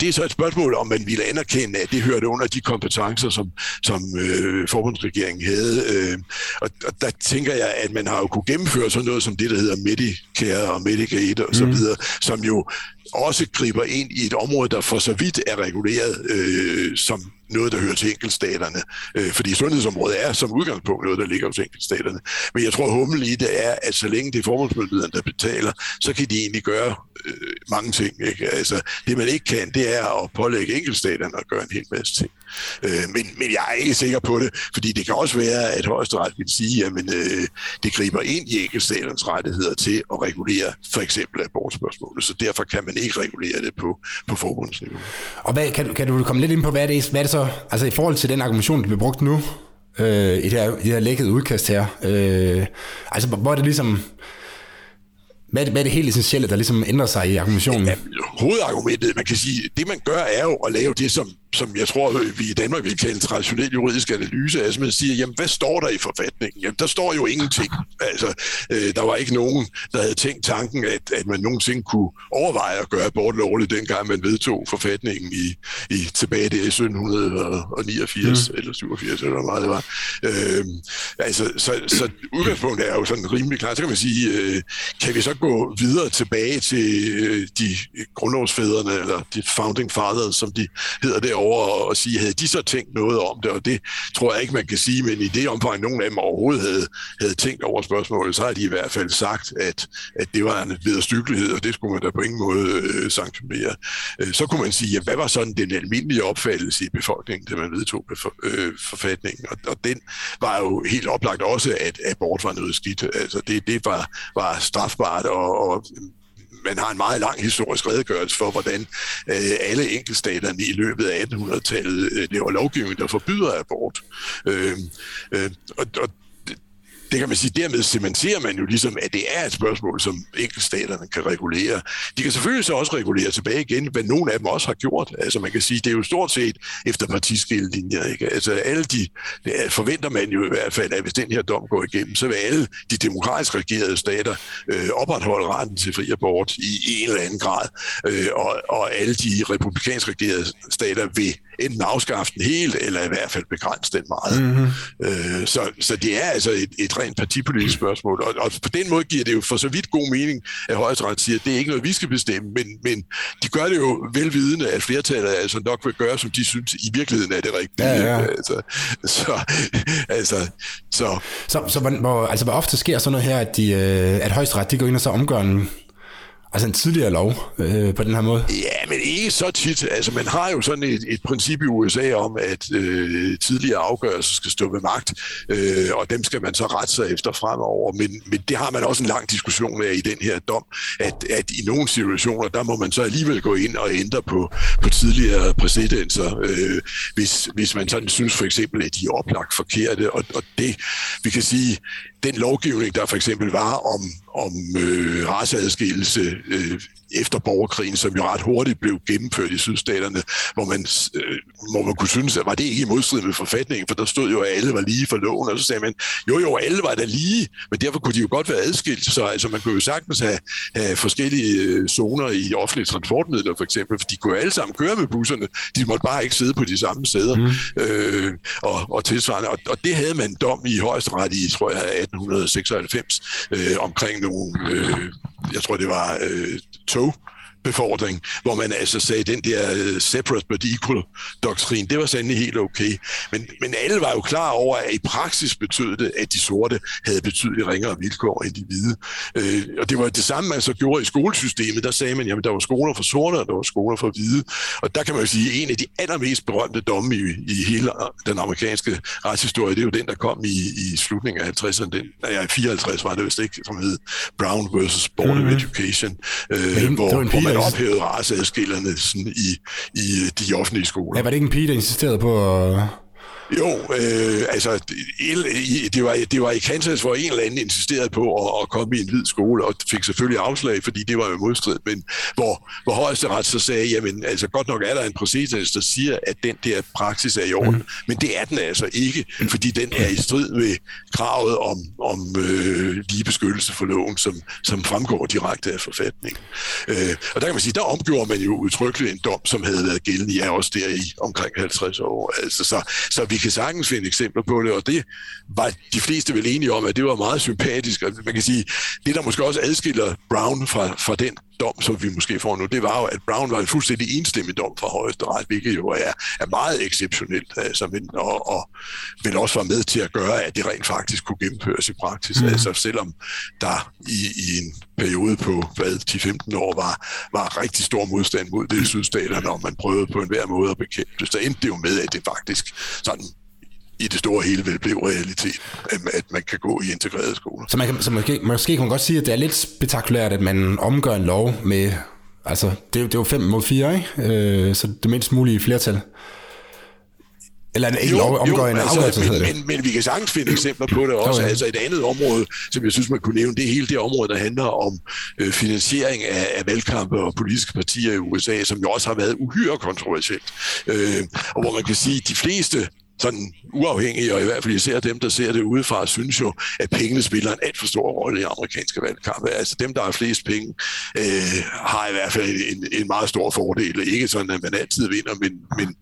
det er så et spørgsmål, om man ville anerkende, at det hørte under de kompetencer, som, som øh, forbundsregeringen havde. Øh, og, og der tænker jeg, at man har jo kunne gennemføre sådan noget som det, der hedder Medicare og Medicaid og så mm. videre, som jo også griber ind i et område, der for så vidt er reguleret øh, som noget, der hører til enkeltstaterne. Øh, fordi sundhedsområdet er som udgangspunkt noget, der ligger hos enkeltstaterne. Men jeg tror, humlen i det er, at så længe det er formålsmyndighederne, der betaler, så kan de egentlig gøre øh, mange ting. Ikke? Altså, det man ikke kan, det er at pålægge enkeltstaterne at gøre en hel masse ting. Øh, men, men jeg er ikke sikker på det, fordi det kan også være, at højesteret vil sige, at øh, det griber ind i enkeltstaternes rettigheder til at regulere for eksempel abortspørgsmålet, så derfor kan man ikke regulere det på, på forbundsniveau. Og hvad, kan, kan du komme lidt ind på, hvad er det, hvad er det så, altså i forhold til den argumentation, der bliver brugt nu, øh, i det her, i det her lækkede udkast her, øh, altså hvor er det ligesom, hvad er, det, hvad er det helt essentielle, der ligesom ændrer sig i argumentationen? Ja, hovedargumentet, man kan sige, det man gør er jo at lave det, som som jeg tror, vi i Danmark vil kalde en traditionel juridisk analyse, altså man siger, jamen hvad står der i forfatningen? Jamen der står jo ingenting. Altså, øh, der var ikke nogen, der havde tænkt tanken, at, at man nogensinde kunne overveje at gøre abort lovligt, dengang man vedtog forfatningen i, i tilbage i 1789 mm. eller 87, eller hvor meget det var. Øh, altså, så, så udgangspunktet er jo sådan rimelig klart. Så kan man sige, øh, kan vi så gå videre tilbage til øh, de grundlovsfædrene, eller de founding fathers, som de hedder derovre, og, og sige, havde de så tænkt noget om det, og det tror jeg ikke, man kan sige, men i det omfang, nogen af dem overhovedet havde, havde tænkt over spørgsmålet, så har de i hvert fald sagt, at, at det var en vederstykkelighed, og det skulle man da på ingen måde øh, sanktionere. Øh, så kunne man sige, ja, hvad var sådan den almindelige opfattelse i befolkningen, da man vedtog for, øh, forfatningen, og, og den var jo helt oplagt også, at abort var noget skidt. Altså det, det var, var strafbart, og, og man har en meget lang historisk redegørelse for, hvordan øh, alle enkeltstaterne i løbet af 1800-tallet øh, laver lovgivning, der forbyder abort. Øh, øh, og, og det kan man sige, dermed cementerer man jo ligesom, at det er et spørgsmål, som enkeltstaterne kan regulere. De kan selvfølgelig så også regulere tilbage igen, hvad nogle af dem også har gjort. Altså man kan sige, det er jo stort set efter partiskillelinjer. Ikke? Altså alle de, forventer man jo i hvert fald, at hvis den her dom går igennem, så vil alle de demokratisk regerede stater øh, opretholde retten til fri abort i, i en eller anden grad. Øh, og, og alle de republikansk regerede stater vil enten afskaffe den helt, eller i hvert fald begrænse den meget. Mm-hmm. Øh, så, så det er altså et, et rent partipolitisk spørgsmål, og, og på den måde giver det jo for så vidt god mening, at højesteret siger, at det er ikke noget, vi skal bestemme, men, men de gør det jo velvidende, at flertallet altså nok vil gøre, som de synes i virkeligheden er det rigtige. Ja, ja. Altså, så, altså, så, så, så hvor, altså, hvor ofte sker sådan noget her, at, de, øh, at højesteret de går ind og så omgør en Altså en tidligere lov øh, på den her måde? Ja, men ikke så tit. Altså man har jo sådan et, et princip i USA om, at øh, tidligere afgørelser skal stå ved magt, øh, og dem skal man så rette sig efter fremover. Men, men det har man også en lang diskussion af i den her dom, at, at i nogle situationer, der må man så alligevel gå ind og ændre på, på tidligere præcedenser, øh, hvis, hvis man sådan synes for eksempel, at de er oplagt forkerte. Og, og det, vi kan sige, den lovgivning, der for eksempel var om, om øh, raceadskillelse øh, efter borgerkrigen, som jo ret hurtigt blev gennemført i sydstaterne, hvor man, øh, hvor man kunne synes, at var det ikke i modstrid med forfatningen, for der stod jo, at alle var lige for loven, og så sagde man, jo jo, alle var da lige, men derfor kunne de jo godt være adskilt, så altså, man kunne jo sagtens have, have forskellige øh, zoner i offentlige transportmidler, for eksempel, for de kunne alle sammen køre med busserne, de måtte bare ikke sidde på de samme sæder, mm. øh, og, og tilsvarende, og, og det havde man dom i højesteret i, tror jeg, 1896, øh, omkring nogle, øh, jeg tror det var øh, tog, do befordring, hvor man altså sagde, den der uh, separate but equal doktrin, det var sandelig helt okay. Men, men alle var jo klar over, at i praksis betød det, at de sorte havde betydeligt ringere vilkår end de hvide. Uh, og det var det samme, man så gjorde i skolesystemet. Der sagde man, jamen der var skoler for sorte, og der var skoler for hvide. Og der kan man jo sige, at en af de allermest berømte domme i, i hele den amerikanske retshistorie, det er jo den, der kom i, i slutningen af 50'erne. Den, ja, 54 var det vist ikke, som hed Brown versus Board mm-hmm. of Education, uh, hvor, hvor man man ophævet raceadskillerne sådan i, i de offentlige skoler. Ja, var det ikke en pige, der insisterede på at Jo, øh, altså, det var, det var i Kansas, hvor en eller anden insisterede på at, at komme i en hvid skole, og fik selvfølgelig afslag, fordi det var jo modstrid, men hvor, hvor højesteret så sagde, jamen, altså godt nok er der en præcedens, der siger, at den der praksis er i orden, mm. men det er den altså ikke, fordi den er i strid med kravet om, om øh, lige beskyttelse for loven, som, som fremgår direkte af forfatningen. Øh, og der kan man sige, der omgjorde man jo udtrykkeligt en dom, som havde været gældende, ja, også der i omkring 50 år. Altså, så, så vi kan sagtens finde eksempler på det, og det var de fleste vel enige om, at det var meget sympatisk. Og man kan sige, det der måske også adskiller Brown fra, fra den dom, som vi måske får nu, det var jo, at Brown var en fuldstændig enstemmig dom fra højesteret, hvilket jo er, er meget exceptionelt, altså, men, og, og vil også være med til at gøre, at det rent faktisk kunne gennemføres i praksis. Mm. Altså selvom der i, i en periode på hvad, 10-15 år var, var rigtig stor modstand mod det i sydstaterne, og man prøvede på en hver måde at bekæmpe det, så endte det jo med, at det faktisk sådan i det store hele vil blive realitet, at man kan gå i integrerede skoler. Så, man kan, så måske, måske kan man godt sige, at det er lidt spektakulært, at man omgør en lov med, altså det, det er jo 5 mod 4, ikke? Øh, så det mindst mulige flertal. Eller en jo, lov omgår en altså, afgørelse, men, men, men vi kan sagtens finde eksempler på det også. Okay. Altså et andet område, som jeg synes, man kunne nævne, det er hele det område, der handler om øh, finansiering af, af valgkampe og politiske partier i USA, som jo også har været uhyre kontroversielt. Øh, og hvor man kan sige, at de fleste sådan uafhængige, og i hvert fald især dem, der ser det udefra, synes jo, at pengene spiller en alt for stor rolle i amerikanske valgkampe. Altså dem, der har flest penge, øh, har i hvert fald en, en meget stor fordel. Ikke sådan, at man altid vinder, men, men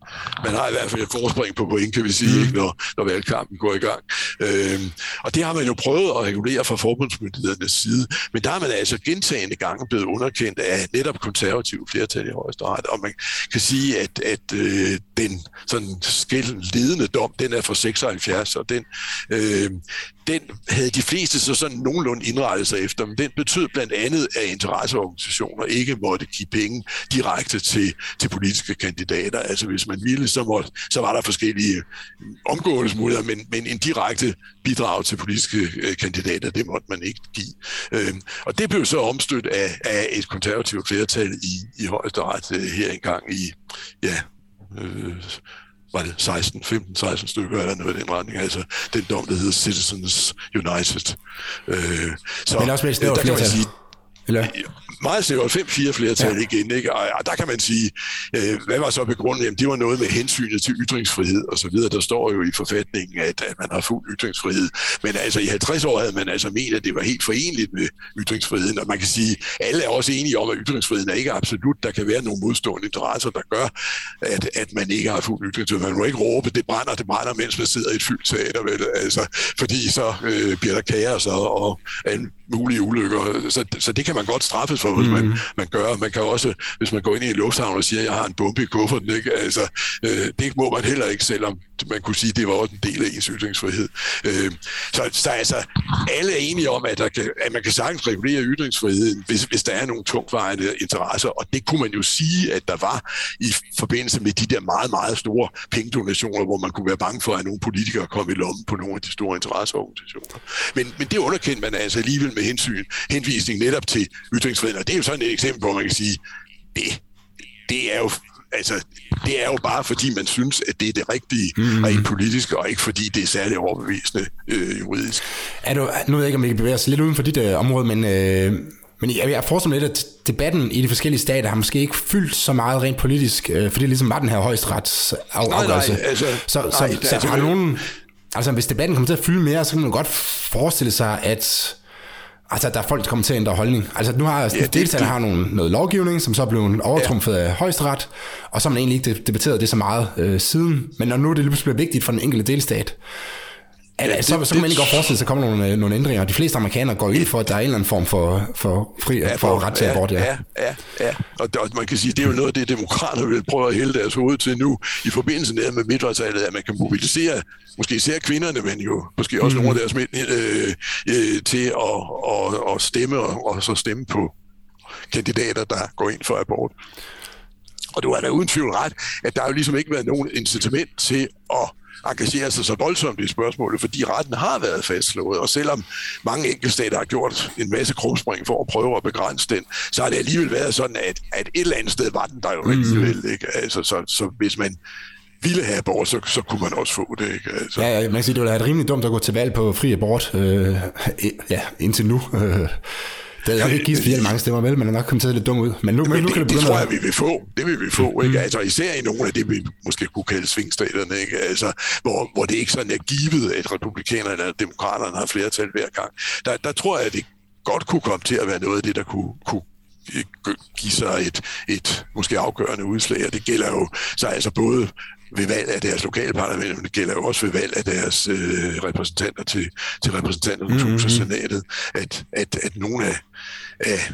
man har i hvert fald et forspring på point, kan vi sige, mm. ikke, når, når valgkampen går i gang. Øh, og det har man jo prøvet at regulere fra forbundsmyndighedernes side, men der har man altså gentagende gange blevet underkendt af netop konservative flertal i højesteret. Og man kan sige, at, at øh, den sådan skæld ledende dom, den er fra 76, og den, øh, den havde de fleste så sådan nogenlunde indrettet sig efter, men den betød blandt andet, at interesseorganisationer ikke måtte give penge direkte til, til politiske kandidater. Altså hvis man ville, så, måtte, så var der forskellige omgåelsesmuligheder, men, men en direkte bidrag til politiske øh, kandidater, det måtte man ikke give. Øh, og det blev så omstødt af, af et konservativt flertal i, i højesteret øh, her engang i, ja, øh, var det 16, 15, 16 stykker eller noget i den retning, altså den dom, der hedder Citizens United. Øh, så Men også med der kan man sige, eller? Meget sikkert 5-4 flertal ja. igen, ikke? Og, og der kan man sige, øh, hvad var så begrundet? Jamen, det var noget med hensynet til ytringsfrihed og så videre. Der står jo i forfatningen, at, at man har fuld ytringsfrihed. Men altså i 50 år havde man altså ment, at det var helt forenligt med ytringsfriheden. Og man kan sige, alle er også enige om, at ytringsfriheden er ikke absolut. Der kan være nogle modstående interesser, der gør, at, at man ikke har fuld ytringsfrihed. Man må ikke råbe, det brænder, det brænder, mens man sidder i et fyldt teater. Vel? Altså, fordi så øh, bliver der kaos og, og en mulige ulykker. Så, så det kan man godt straffes for, hvis mm. man, mhm. man gør. Man kan også, hvis man går ind i en lufthavn og siger, at jeg har en bombe i kufferten, ikke? Altså, øh, det må man heller ikke, selvom man kunne sige, at det var også en del af ens ytringsfrihed. Øh, så, så altså, alle er enige om, at, der kan, at man kan sagtens regulere ytringsfriheden, hvis, hvis der er nogle tungtvejende interesser, og det kunne man jo sige, at der var i forbindelse med de der meget, meget store pengedonationer, hvor man kunne være bange for, at nogle politikere kom i lommen på nogle af de store interesseorganisationer. Men, men det underkendte man altså alligevel med hensyn, henvisning netop til ytringsfriheden, og det er jo sådan et eksempel, hvor man kan sige, det, det er jo altså, det er jo bare fordi, man synes, at det er det rigtige mm. rent politisk, og ikke fordi det er særlig overbevisende øh, juridisk. Er du, nu ved jeg ikke, om vi kan bevæge os lidt uden for dit øh, område, men, øh, men jeg, jeg forestiller mig lidt, at debatten i de forskellige stater har måske ikke fyldt så meget rent politisk, øh, fordi ligesom var den her højesterets af, nej, afgørelse. Nej, altså, så, så, nej, så, så har nogen... Altså, hvis debatten kommer til at fylde mere, så kan man godt forestille sig, at Altså, der er folk, der kommer til at ændre holdning. Altså, nu har ja, delstaterne har nogle, noget lovgivning, som så er blevet overtrumfet ja. af højesteret, og så har man egentlig ikke debatteret det så meget øh, siden. Men når nu det lige pludselig bliver vigtigt for den enkelte delstat, Ja, det, så, så kan man ikke godt forestille sig, at der kommer nogle, øh, nogle ændringer. De fleste amerikanere går ind for, at der er en eller anden form for, for, fri, ja, for, for ret til ja, abort. Ja, ja, ja. ja. Og, og man kan sige, det er jo noget af det, demokrater vil prøve at hælde deres hoved til nu, i forbindelse med midtvejsvalget, at man kan mobilisere måske især kvinderne, men jo måske også mm. nogle af deres mænd, øh, øh, til at, at, at stemme, og, og så stemme på kandidater, der går ind for abort. Og du har da uden tvivl ret, at der er jo ligesom ikke været nogen incitament til at engagere sig så voldsomt i spørgsmålet, fordi retten har været fastslået, og selvom mange enkeltstater har gjort en masse krumspring for at prøve at begrænse den, så har det alligevel været sådan, at, at et eller andet sted var den der jo mm. alligevel. Ikke? Altså, så, så hvis man ville have abort, så, så kunne man også få det. Ikke? Altså. Ja, ja, man kan sige, det ville have rimelig dumt at gå til valg på fri abort, øh, ja, indtil nu. Øh. Det er nok ikke givet specielt mange stemmer, vel? Man er nok kommet til lidt dum ud. Men nu, men nu det, kan det det begynde tror jeg, at... vi vil få. Det vil vi få. Ikke? Altså, især i nogle af det, vi måske kunne kalde svingstaterne, ikke? Altså, hvor, hvor det ikke sådan er givet, at republikanerne eller demokraterne har flertal hver gang. Der, der tror jeg, at det godt kunne komme til at være noget af det, der kunne, kunne give sig et, et måske afgørende udslag, og det gælder jo så altså både ved valg af deres lokale parlament, men det gælder jo også ved valg af deres øh, repræsentanter til, til repræsentanternes mm-hmm. hus og senatet, at, at, at nogle af, af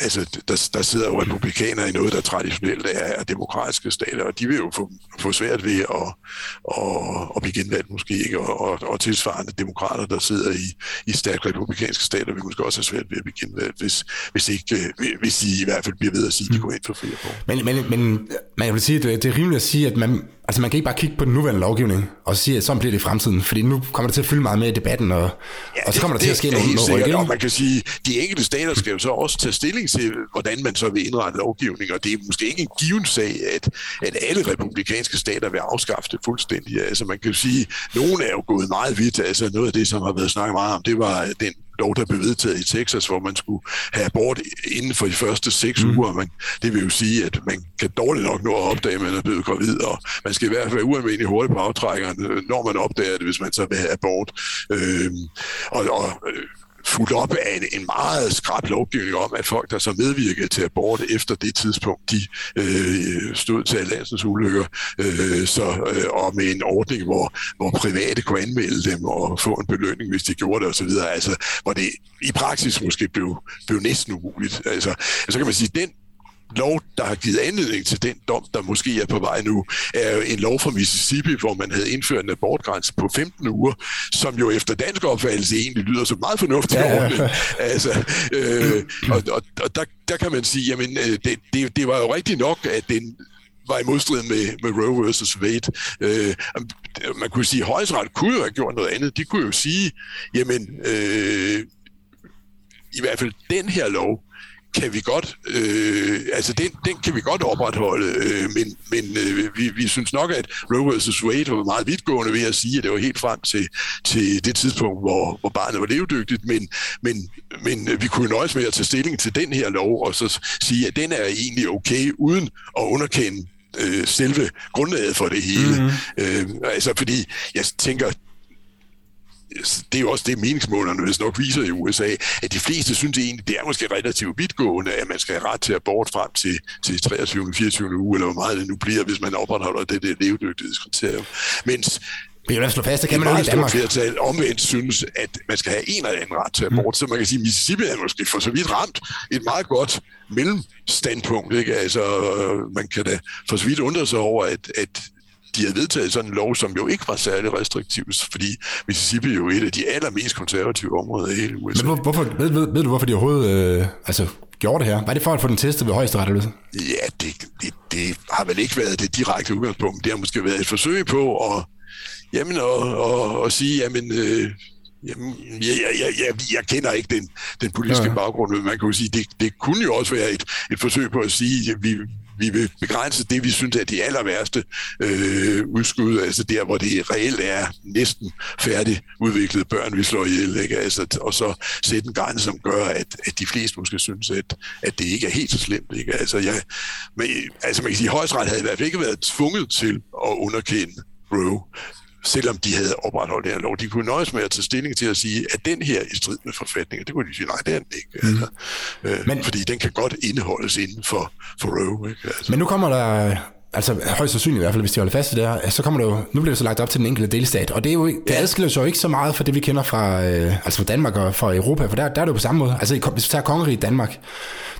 altså, der, der sidder jo republikanere i noget, der traditionelt er, er demokratiske stater, og de vil jo få, få svært ved at, at, at blive genvalgt måske ikke, og, og, og tilsvarende demokrater, der sidder i, i stærkt republikanske stater, vil måske også have svært ved at blive genvalgt, hvis, hvis, ikke, hvis de i hvert fald bliver ved at sige, at de går ind for flere år. Men, men, men man vil sige, det, det er rimeligt at sige, at man, altså man kan ikke bare kigge på den nuværende lovgivning og sige, at sådan bliver det i fremtiden, fordi nu kommer det til at fylde meget med i debatten, og, ja, og så kommer det, der til at ske noget, noget. Og man kan sige, de enkelte stater skal jo så også tage stilling til, hvordan man så vil indrette lovgivning, og det er måske ikke en given sag, at, at alle republikanske stater vil afskaffe det fuldstændig. Altså man kan jo sige, at nogle er jo gået meget vidt, altså noget af det, som har været snakket meget om, det var den lov, der blev vedtaget i Texas, hvor man skulle have abort inden for de første seks mm. uger. Men det vil jo sige, at man kan dårligt nok nå at opdage, at man er blevet gravid, og man skal i hvert fald være ualmindelig hurtigt på aftrækkeren, når man opdager det, hvis man så vil have abort. Øh, og, og fuldt op af en, en meget skrab lovgivning om, at folk, der så medvirkede til abort efter det tidspunkt, de øh, stod til landsens ulykker, øh, så, øh, og med en ordning, hvor, hvor private kunne anmelde dem og få en belønning, hvis de gjorde det osv., altså, hvor det i praksis måske blev, blev næsten umuligt. Altså, så kan man sige, den lov, der har givet anledning til den dom, der måske er på vej nu, er jo en lov fra Mississippi, hvor man havde indført en abortgrænse på 15 uger, som jo efter dansk opfattelse egentlig lyder som meget fornuftig ja. Ja. Altså, øh, og og, og der, der kan man sige, jamen øh, det, det, det var jo rigtigt nok, at den var i modstrid med, med Roe versus Wade. Øh, man kunne sige, at højesteret kunne jo have gjort noget andet. De kunne jo sige, jamen, øh, i hvert fald den her lov, kan vi godt, øh, altså den, den kan vi godt opretholde, øh, men, men øh, vi, vi synes nok, at Roe vs. Wade var meget vidtgående ved at sige, at det var helt frem til, til det tidspunkt, hvor, hvor barnet var levedygtigt, men, men, men vi kunne nøjes med at tage stilling til den her lov, og så sige, at den er egentlig okay, uden at underkende øh, selve grundlaget for det hele. Mm-hmm. Øh, altså fordi, jeg tænker, det er jo også det, meningsmålerne hvis nok viser i USA, at de fleste synes egentlig, det er måske relativt vidtgående, at man skal have ret til at bort frem til, til 23. 24. uge, eller hvor meget det nu bliver, hvis man opretholder det, det levedygtighedskriterium. Mens men jeg slå fast, det kan man jo i Danmark. flertal omvendt synes, at man skal have en eller anden ret til abort. Mm. Så man kan sige, at Mississippi er måske for så vidt ramt et meget godt mellemstandpunkt. Ikke? Altså, man kan da for så vidt undre sig over, at, at de havde vedtaget sådan en lov, som jo ikke var særlig restriktiv, fordi Mississippi er jo et af de allermest konservative områder i hele USA. Men hvorfor, ved, ved, ved du, hvorfor de overhovedet øh, altså, gjorde det her? Var det for at få den testet ved højesteret? Eller? Ja, det, det, det har vel ikke været det direkte udgangspunkt. Det har måske været et forsøg på at, jamen, at, at, at sige, jamen, øh, Jamen, jeg, jeg, jeg, jeg kender ikke den, den politiske ja. baggrund, men man kan jo sige, det, det kunne jo også være et, et forsøg på at sige, at vi, vi vil begrænse det, vi synes er de aller værste øh, udskud, altså der, hvor det reelt er næsten færdigt udviklede børn, vi slår ihjel, ikke? Altså, og så sætte en grænse, som gør, at, at de fleste måske synes, at, at det ikke er helt så slemt. Ikke? Altså, jeg, men, altså man kan sige, at højesteret havde i hvert fald ikke været tvunget til at underkende Roe selvom de havde opretholdt det her lov. De kunne nøjes med at tage stilling til at sige, at den her er i strid med forfatningen. Det kunne de sige, nej, det er den ikke. Mm. Altså, øh, men, fordi den kan godt indeholdes inden for, for Roe. Ikke? Altså. Men nu kommer der altså højst sandsynligt i hvert fald, hvis de holder fast i det her, så kommer det jo, nu bliver det så lagt op til den enkelte delstat, og det, er jo, det ja. adskiller sig jo ikke så meget fra det, vi kender fra, øh, altså fra Danmark og fra Europa, for der, der er det jo på samme måde. Altså hvis vi tager kongeriget Danmark,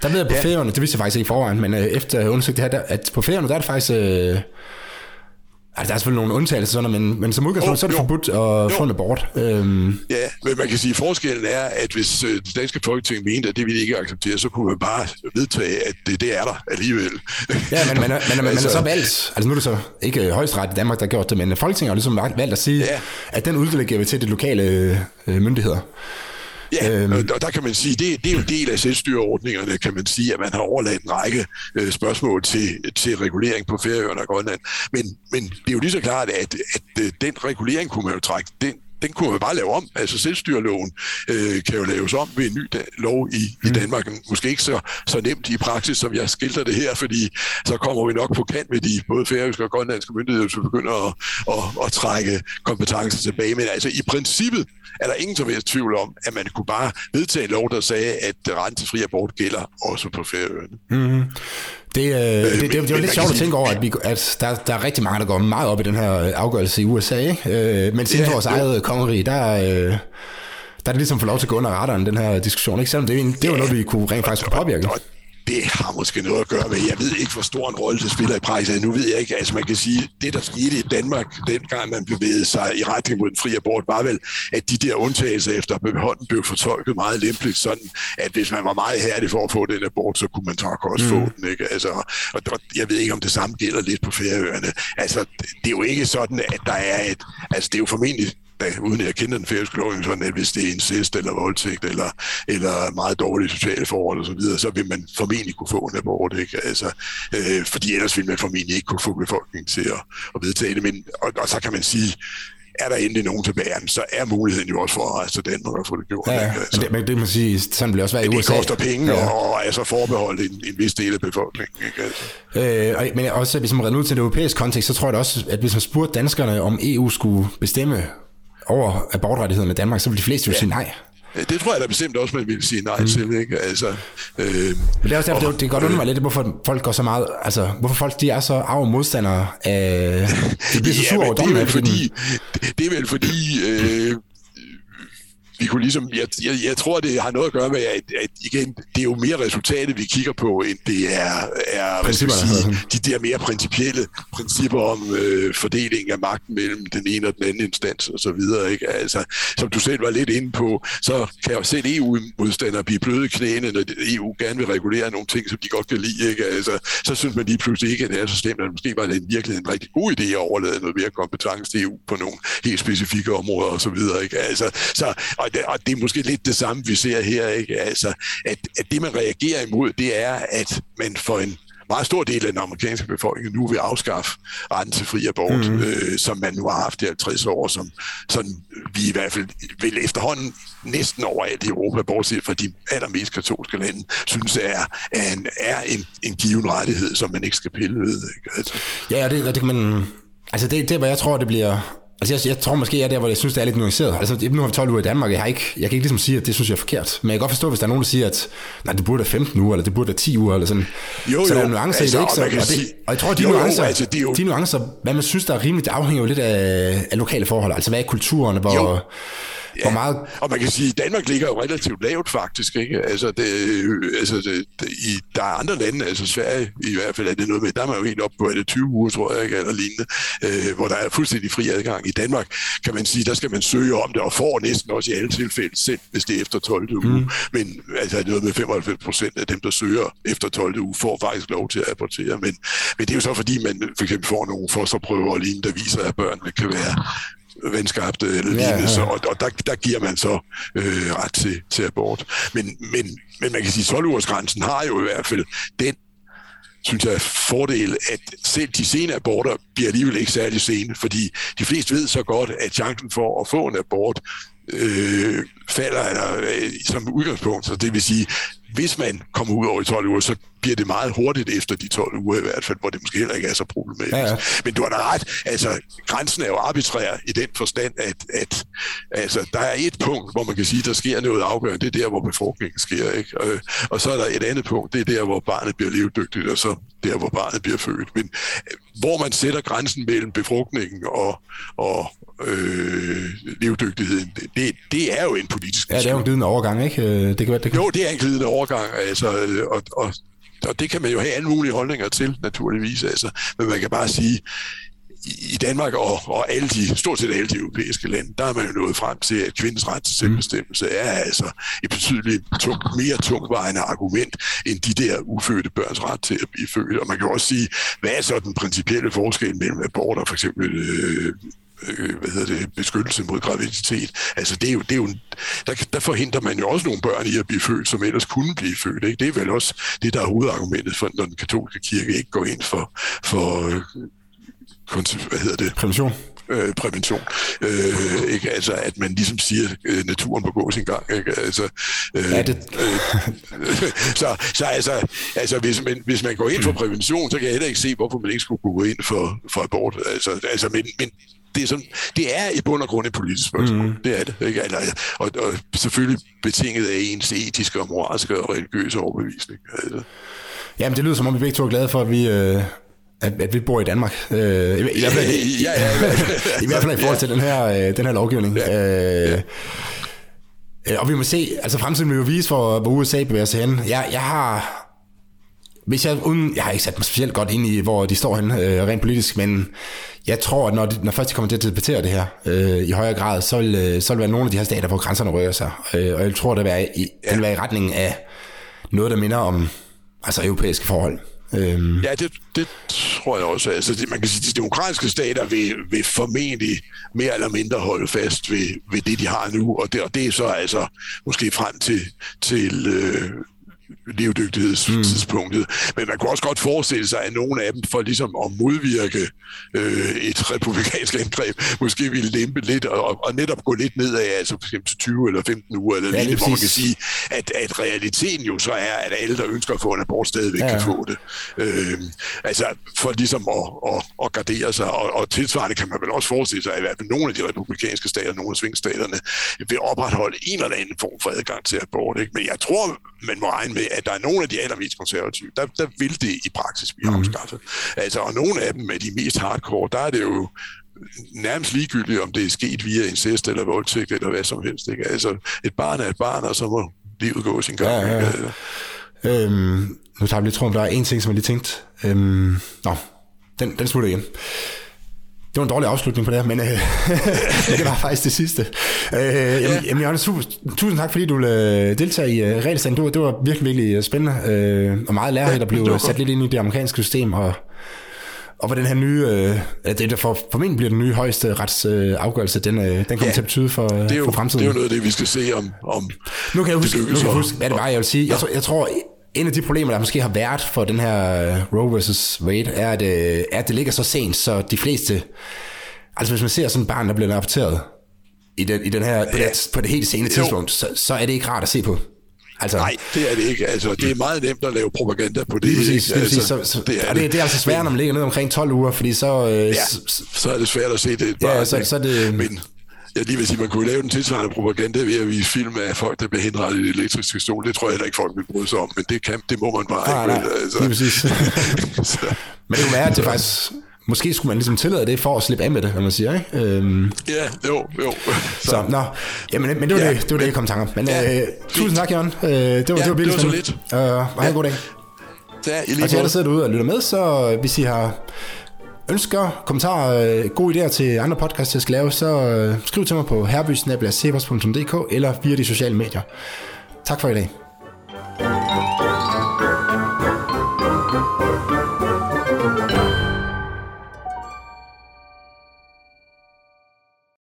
der ved jeg på ja. færøerne, det vidste jeg faktisk ikke i forvejen, men øh, efter at undersøgt det her, der, at på færøerne, der er det faktisk... Øh, Altså, der er selvfølgelig nogle undtagelser, sådan, men, men som udgangspunkt, oh, så er det jo. forbudt at få en abort. Øhm. Ja, men man kan sige, at forskellen er, at hvis øh, det danske folketing mente, at det ville ikke acceptere, så kunne man bare vedtage, at det, det er der alligevel. Ja, men man, man, man, altså, man er så valgt, altså nu er det så ikke højesteret i Danmark, der har gjort det, men Folketinget har ligesom valgt at sige, ja. at den uddelegerer vi til de lokale øh, myndigheder. Ja, øhm. og der kan man sige, det, det er jo en del af selvstyreordningerne, kan man sige, at man har overladt en række øh, spørgsmål til, til regulering på Færøerne og Grønland. Men, men det er jo lige så klart, at, at, at den regulering kunne man jo trække, den, den kunne man bare lave om. Altså selvstyreloven øh, kan jo laves om ved en ny lov i, mm. i Danmark. Måske ikke så, så nemt i praksis, som jeg skildrer det her, fordi så kommer vi nok på kant med de både færøske og grønlandske myndigheder, som begynder at, at, at trække kompetencer tilbage. Men altså i princippet er der ingen som helst tvivl om, at man kunne bare vedtage en lov, der sagde, at retten til fri abort gælder også på Færøerne. Mm. Det, øh, det, det, det, jo lidt sjovt at tænke over, at, vi, at der, der er rigtig mange, der går meget op i den her afgørelse i USA, ikke? Øh, men siden ja, vores eget kongerige, der, øh, der er det ligesom for lov til at gå under radaren, den her diskussion, ikke? Selvom det, det jo noget, vi kunne rent faktisk kunne påvirke. Og, det har måske noget at gøre med, jeg ved ikke, hvor stor en rolle det spiller i praksis. Nu ved jeg ikke, altså man kan sige, det der skete i Danmark, dengang man bevægede sig i retning mod en fri abort, var vel, at de der undtagelser efter beholden blev fortolket meget lempeligt, sådan at hvis man var meget hærdig for at få den abort, så kunne man tak også mm. få den. Ikke? Altså, og, og jeg ved ikke, om det samme gælder lidt på Færøerne. Altså, det er jo ikke sådan, at der er et, altså det er jo formentlig da, uden at jeg kender den færøske lovgivning, sådan at hvis det er incest eller voldtægt eller, eller meget dårlige sociale forhold osv., så, videre, så vil man formentlig kunne få en abort. Ikke? Altså, øh, fordi ellers vil man formentlig ikke kunne få befolkningen til at, at vedtage det. Men, og, og så kan man sige, er der endelig nogen tilbage, så er muligheden jo også for at rejse til Danmark og få det gjort. Ja, ja. Altså. Men, det, men det man sige, sådan bliver også være i USA. Det koster penge ja. og altså forbeholdt en, en vis del af befolkningen. Ikke? Altså. Øh, men også, hvis man redder ud til det europæiske kontekst, så tror jeg da også, at hvis man spurgte danskerne, om EU skulle bestemme over abortrettighederne i Danmark, så vil de fleste jo ja. sige nej. Det tror jeg da bestemt også, man vil sige nej mm. til. Ikke? Altså, øh, Men det er også derfor, og, det, det godt undre mig lidt, hvorfor folk går så meget, altså, hvorfor folk de er så arve modstandere af, de bliver så ja, sure over dommen. Det er vel fordi, det, det er vel fordi øh, vi kunne ligesom, jeg, jeg, jeg tror, det har noget at gøre med, at, at igen, det er jo mere resultatet, vi kigger på, end det er, er skal sige, de der mere principielle principper om øh, fordeling af magten mellem den ene og den anden instans og så videre. Ikke? Altså, som du selv var lidt inde på, så kan jeg selv EU-modstandere blive bløde i knæene, når EU gerne vil regulere nogle ting, som de godt kan lide. Ikke? Altså, så synes man lige pludselig ikke, at det er så slemt, at måske var det en virkelig en rigtig god idé at overlade noget mere kompetence til EU på nogle helt specifikke områder og så videre. Ikke? Altså, så, og og det er måske lidt det samme, vi ser her, ikke? Altså, at, at det, man reagerer imod, det er, at man for en meget stor del af den amerikanske befolkning nu vil afskaffe retten til fri abort, mm. øh, som man nu har haft i 50 år, som sådan, vi i hvert fald vil efterhånden næsten overalt i Europa, bortset fra de allermest katolske lande, synes er, er, en, er en, en given rettighed, som man ikke skal pille ved. Ikke? Altså. Ja, det, det kan man... Altså det, det, hvad jeg tror, det bliver Altså jeg, jeg tror måske, jeg er der, hvor jeg synes, det er lidt nuanceret. Altså nu har vi 12 uger i Danmark, jeg, har ikke, jeg kan ikke ligesom sige, at det synes jeg er forkert. Men jeg kan godt forstå, hvis der er nogen, der siger, at nej, det burde være 15 uger, eller det burde være 10 uger, eller sådan. Jo, så jo. der er nuancer altså, i det, ikke? Så, og, det, og jeg tror, at de, jo, nuancer, jo, altså, det jo... de nuancer, hvad man synes, der er rimeligt, det afhænger jo lidt af, af lokale forhold. Altså hvad er kulturen, hvor... Jo Ja, Hvor meget... og man kan sige, at Danmark ligger jo relativt lavt faktisk. Ikke? Altså, det, altså det, det, i, der er andre lande, altså Sverige i hvert fald er det noget med, der er man jo helt op på, er det 20 uger, tror jeg, ikke, eller lignende, øh, hvor der er fuldstændig fri adgang. I Danmark kan man sige, der skal man søge om det, og får næsten også i alle tilfælde selv, hvis det er efter 12. uge. Mm. Men altså, noget med 95 procent af dem, der søger efter 12. uge, får faktisk lov til at apportere. Men, men det er jo så, fordi man for eksempel får nogle fosterprøver og lignende, der viser, at børnene kan være venskabte eller lignende, ja, ja. Og, og der, der giver man så øh, ret til, til abort. Men, men, men man kan sige, at 12-ugersgrænsen har jo i hvert fald den synes jeg, fordel, at selv de sene aborter bliver alligevel ikke særlig sene, fordi de fleste ved så godt, at chancen for at få en abort øh, falder eller, øh, som udgangspunkt. Så det vil sige, hvis man kommer ud over i 12 uger, så bliver det meget hurtigt efter de 12 uger i hvert fald, hvor det måske heller ikke er så problematisk. Ja, ja. Men du har da ret, altså grænsen er jo arbitrær i den forstand, at, at altså, der er et punkt, hvor man kan sige, der sker noget afgørende, det er der, hvor befrugtningen sker. Ikke? Og, og så er der et andet punkt, det er der, hvor barnet bliver levedygtigt, og så der, hvor barnet bliver født. Men hvor man sætter grænsen mellem befrugtningen og, og øh, levedygtigheden, det, det er jo en politisk Ja, det er jo en glidende overgang, ikke? Øh, det kan være, det kan... Jo, det er en glidende overgang, altså, og, og, og det kan man jo have alle mulige holdninger til, naturligvis, altså. Men man kan bare sige, i Danmark og, og alle de, stort set alle de europæiske lande, der er man jo nået frem til, at kvindens ret til selvbestemmelse er altså et betydeligt tung, mere tungvejende argument end de der ufødte børns ret til at blive født. Og man kan også sige, hvad er så den principielle forskel mellem aborter, for eksempel øh, øh, hvad hedder det, beskyttelse mod graviditet. Altså det er jo, det er jo der, der forhindrer man jo også nogle børn i at blive født, som ellers kunne blive født. Ikke? Det er vel også det, der er hovedargumentet for, når den katolske kirke ikke går ind for, for øh, hvad hedder det? Prævention øh, prævention. Øh, ikke? Altså, at man ligesom siger, at øh, naturen må gå sin gang. Ikke? Altså, øh, ja, det... øh, så så altså, altså hvis, man, hvis man går ind for prævention, så kan jeg heller ikke se, hvorfor man ikke skulle gå ind for, for abort. Altså, altså, men, men det er, sådan, det er i bund og grund et politisk spørgsmål. Mm. Det er det. Ikke? Altså, og, og selvfølgelig betinget af ens etiske og moralske og religiøse overbevisning. Altså. Jamen, det lyder som om, vi begge to er glade for, at vi, øh, at, at vi bor i Danmark. Øh, i, i, hvert fald, i, ja, ja, i, i hvert fald i forhold til den her, øh, den her lovgivning. Ja, øh, ja. Og vi må se, altså fremtiden vil jo vise, hvor, hvor USA bevæger sig hen. Jeg, jeg har... Hvis jeg, uden, jeg har ikke sat mig specielt godt ind i, hvor de står hen øh, rent politisk, men jeg tror, at når, de, når først de kommer til at debattere det her øh, i højere grad, så vil, øh, så vil være nogle af de her stater, hvor grænserne rører sig. Øh, og jeg tror, det vil være i, ja. vil være i retningen af noget, der minder om altså europæiske forhold. Øhm. Ja, det, det tror jeg også. Altså, det, man kan sige, at de demokratiske stater vil, vil formentlig mere eller mindre holde fast ved, ved det, de har nu, og det, og det er så altså måske frem til, til øh, levedygtighedstidspunktet. Mm. Men man kunne også godt forestille sig, at nogle af dem, for ligesom at modvirke øh, et republikansk angreb, måske ville lempe lidt og, og netop gå lidt nedad, altså for eksempel til 20 eller 15 uger, eller ja, lidt, hvor man kan sige, at, at realiteten jo så er, at alle, der ønsker at få en abort, stadigvæk ja. kan få det. Øh, altså for ligesom at, at, at gardere sig, og, og tilsvarende kan man vel også forestille sig, at i hvert fald nogle af de republikanske stater, nogle af svingstaterne, vil opretholde en eller anden form for adgang til abort. Ikke? Men jeg tror, man må regne med, at der er nogle af de allermest konservative, der, der vil det i praksis blive mm. afskaffet. Altså, og nogle af dem er de mest hardcore, der er det jo nærmest ligegyldigt, om det er sket via incest eller voldtægt eller hvad som helst. Ikke? Altså, et barn er et barn, og så må livet gå sin gang. Ja, ja, ja. Altså. Øhm, nu tager vi lidt tro, der er en ting, som jeg lige tænkte. Øhm, nå, den, den slutter igen. Det var en dårlig afslutning på det her, men øh, det var faktisk det sidste. Øh, jamen, jamen Jørgen, super, tusind tak, fordi du øh, deltager i øh, regelstand. Det var, det var virkelig, virkelig øh, spændende øh, og meget lærerigt at blive sat lidt ind i det amerikanske system og og hvad den her nye, øh, det der for, formentlig bliver den nye højeste retsafgørelse, øh, den, øh, den kommer ja, til at betyde for, det er jo, for fremtiden. Det er jo noget af det, vi skal se om, om nu kan jeg huske, nu kan jeg huske hvad det var, jeg vil sige. Jeg, tror, jeg tror, en af de problemer, der måske har været for den her Roe vs. Wade, er, at, er, at det ligger så sent, så de fleste Altså hvis man ser sådan et barn, der bliver rapporteret i den, i den her, på, det, på det helt sene tidspunkt, så, så er det ikke rart at se på. Altså, Nej, det er det ikke. Altså, det er meget nemt at lave propaganda på det. Lige præcis, præcis. Altså, så, så, det, er og det, det er altså svært, når man ligger ned omkring 12 uger, fordi så... Øh, ja, så er det svært at se det. Bare, ja, så, så er det... Men, jeg lige vil sige, man kunne lave den tilsvarende propaganda ved at vise film af folk, der bliver henrettet i elektrisk stol. Det tror jeg heller ikke, folk vil bryde sig om, men det, kan, det må man bare ah, ikke. Nej, altså. lige præcis. men det kunne være, at det faktisk Måske skulle man ligesom tillade det for at slippe af med det, hvad man siger, ikke? Øhm, ja, jo, jo. Så, så nå. Jamen, men det var ja, det, det, var det, jeg kom tanker Men ja, øh, tusind tak, Jørgen. Øh, det var, ja, det var, det var så lidt. Uh, og have en god dag. Ja, i lige og til jer, der sidder derude og lytter med, så hvis I har ønsker, kommentarer, øh, gode idéer til andre podcasts, jeg skal lave, så øh, skriv til mig på herbysnabelagsebers.dk eller via de sociale medier. Tak for i dag. thank you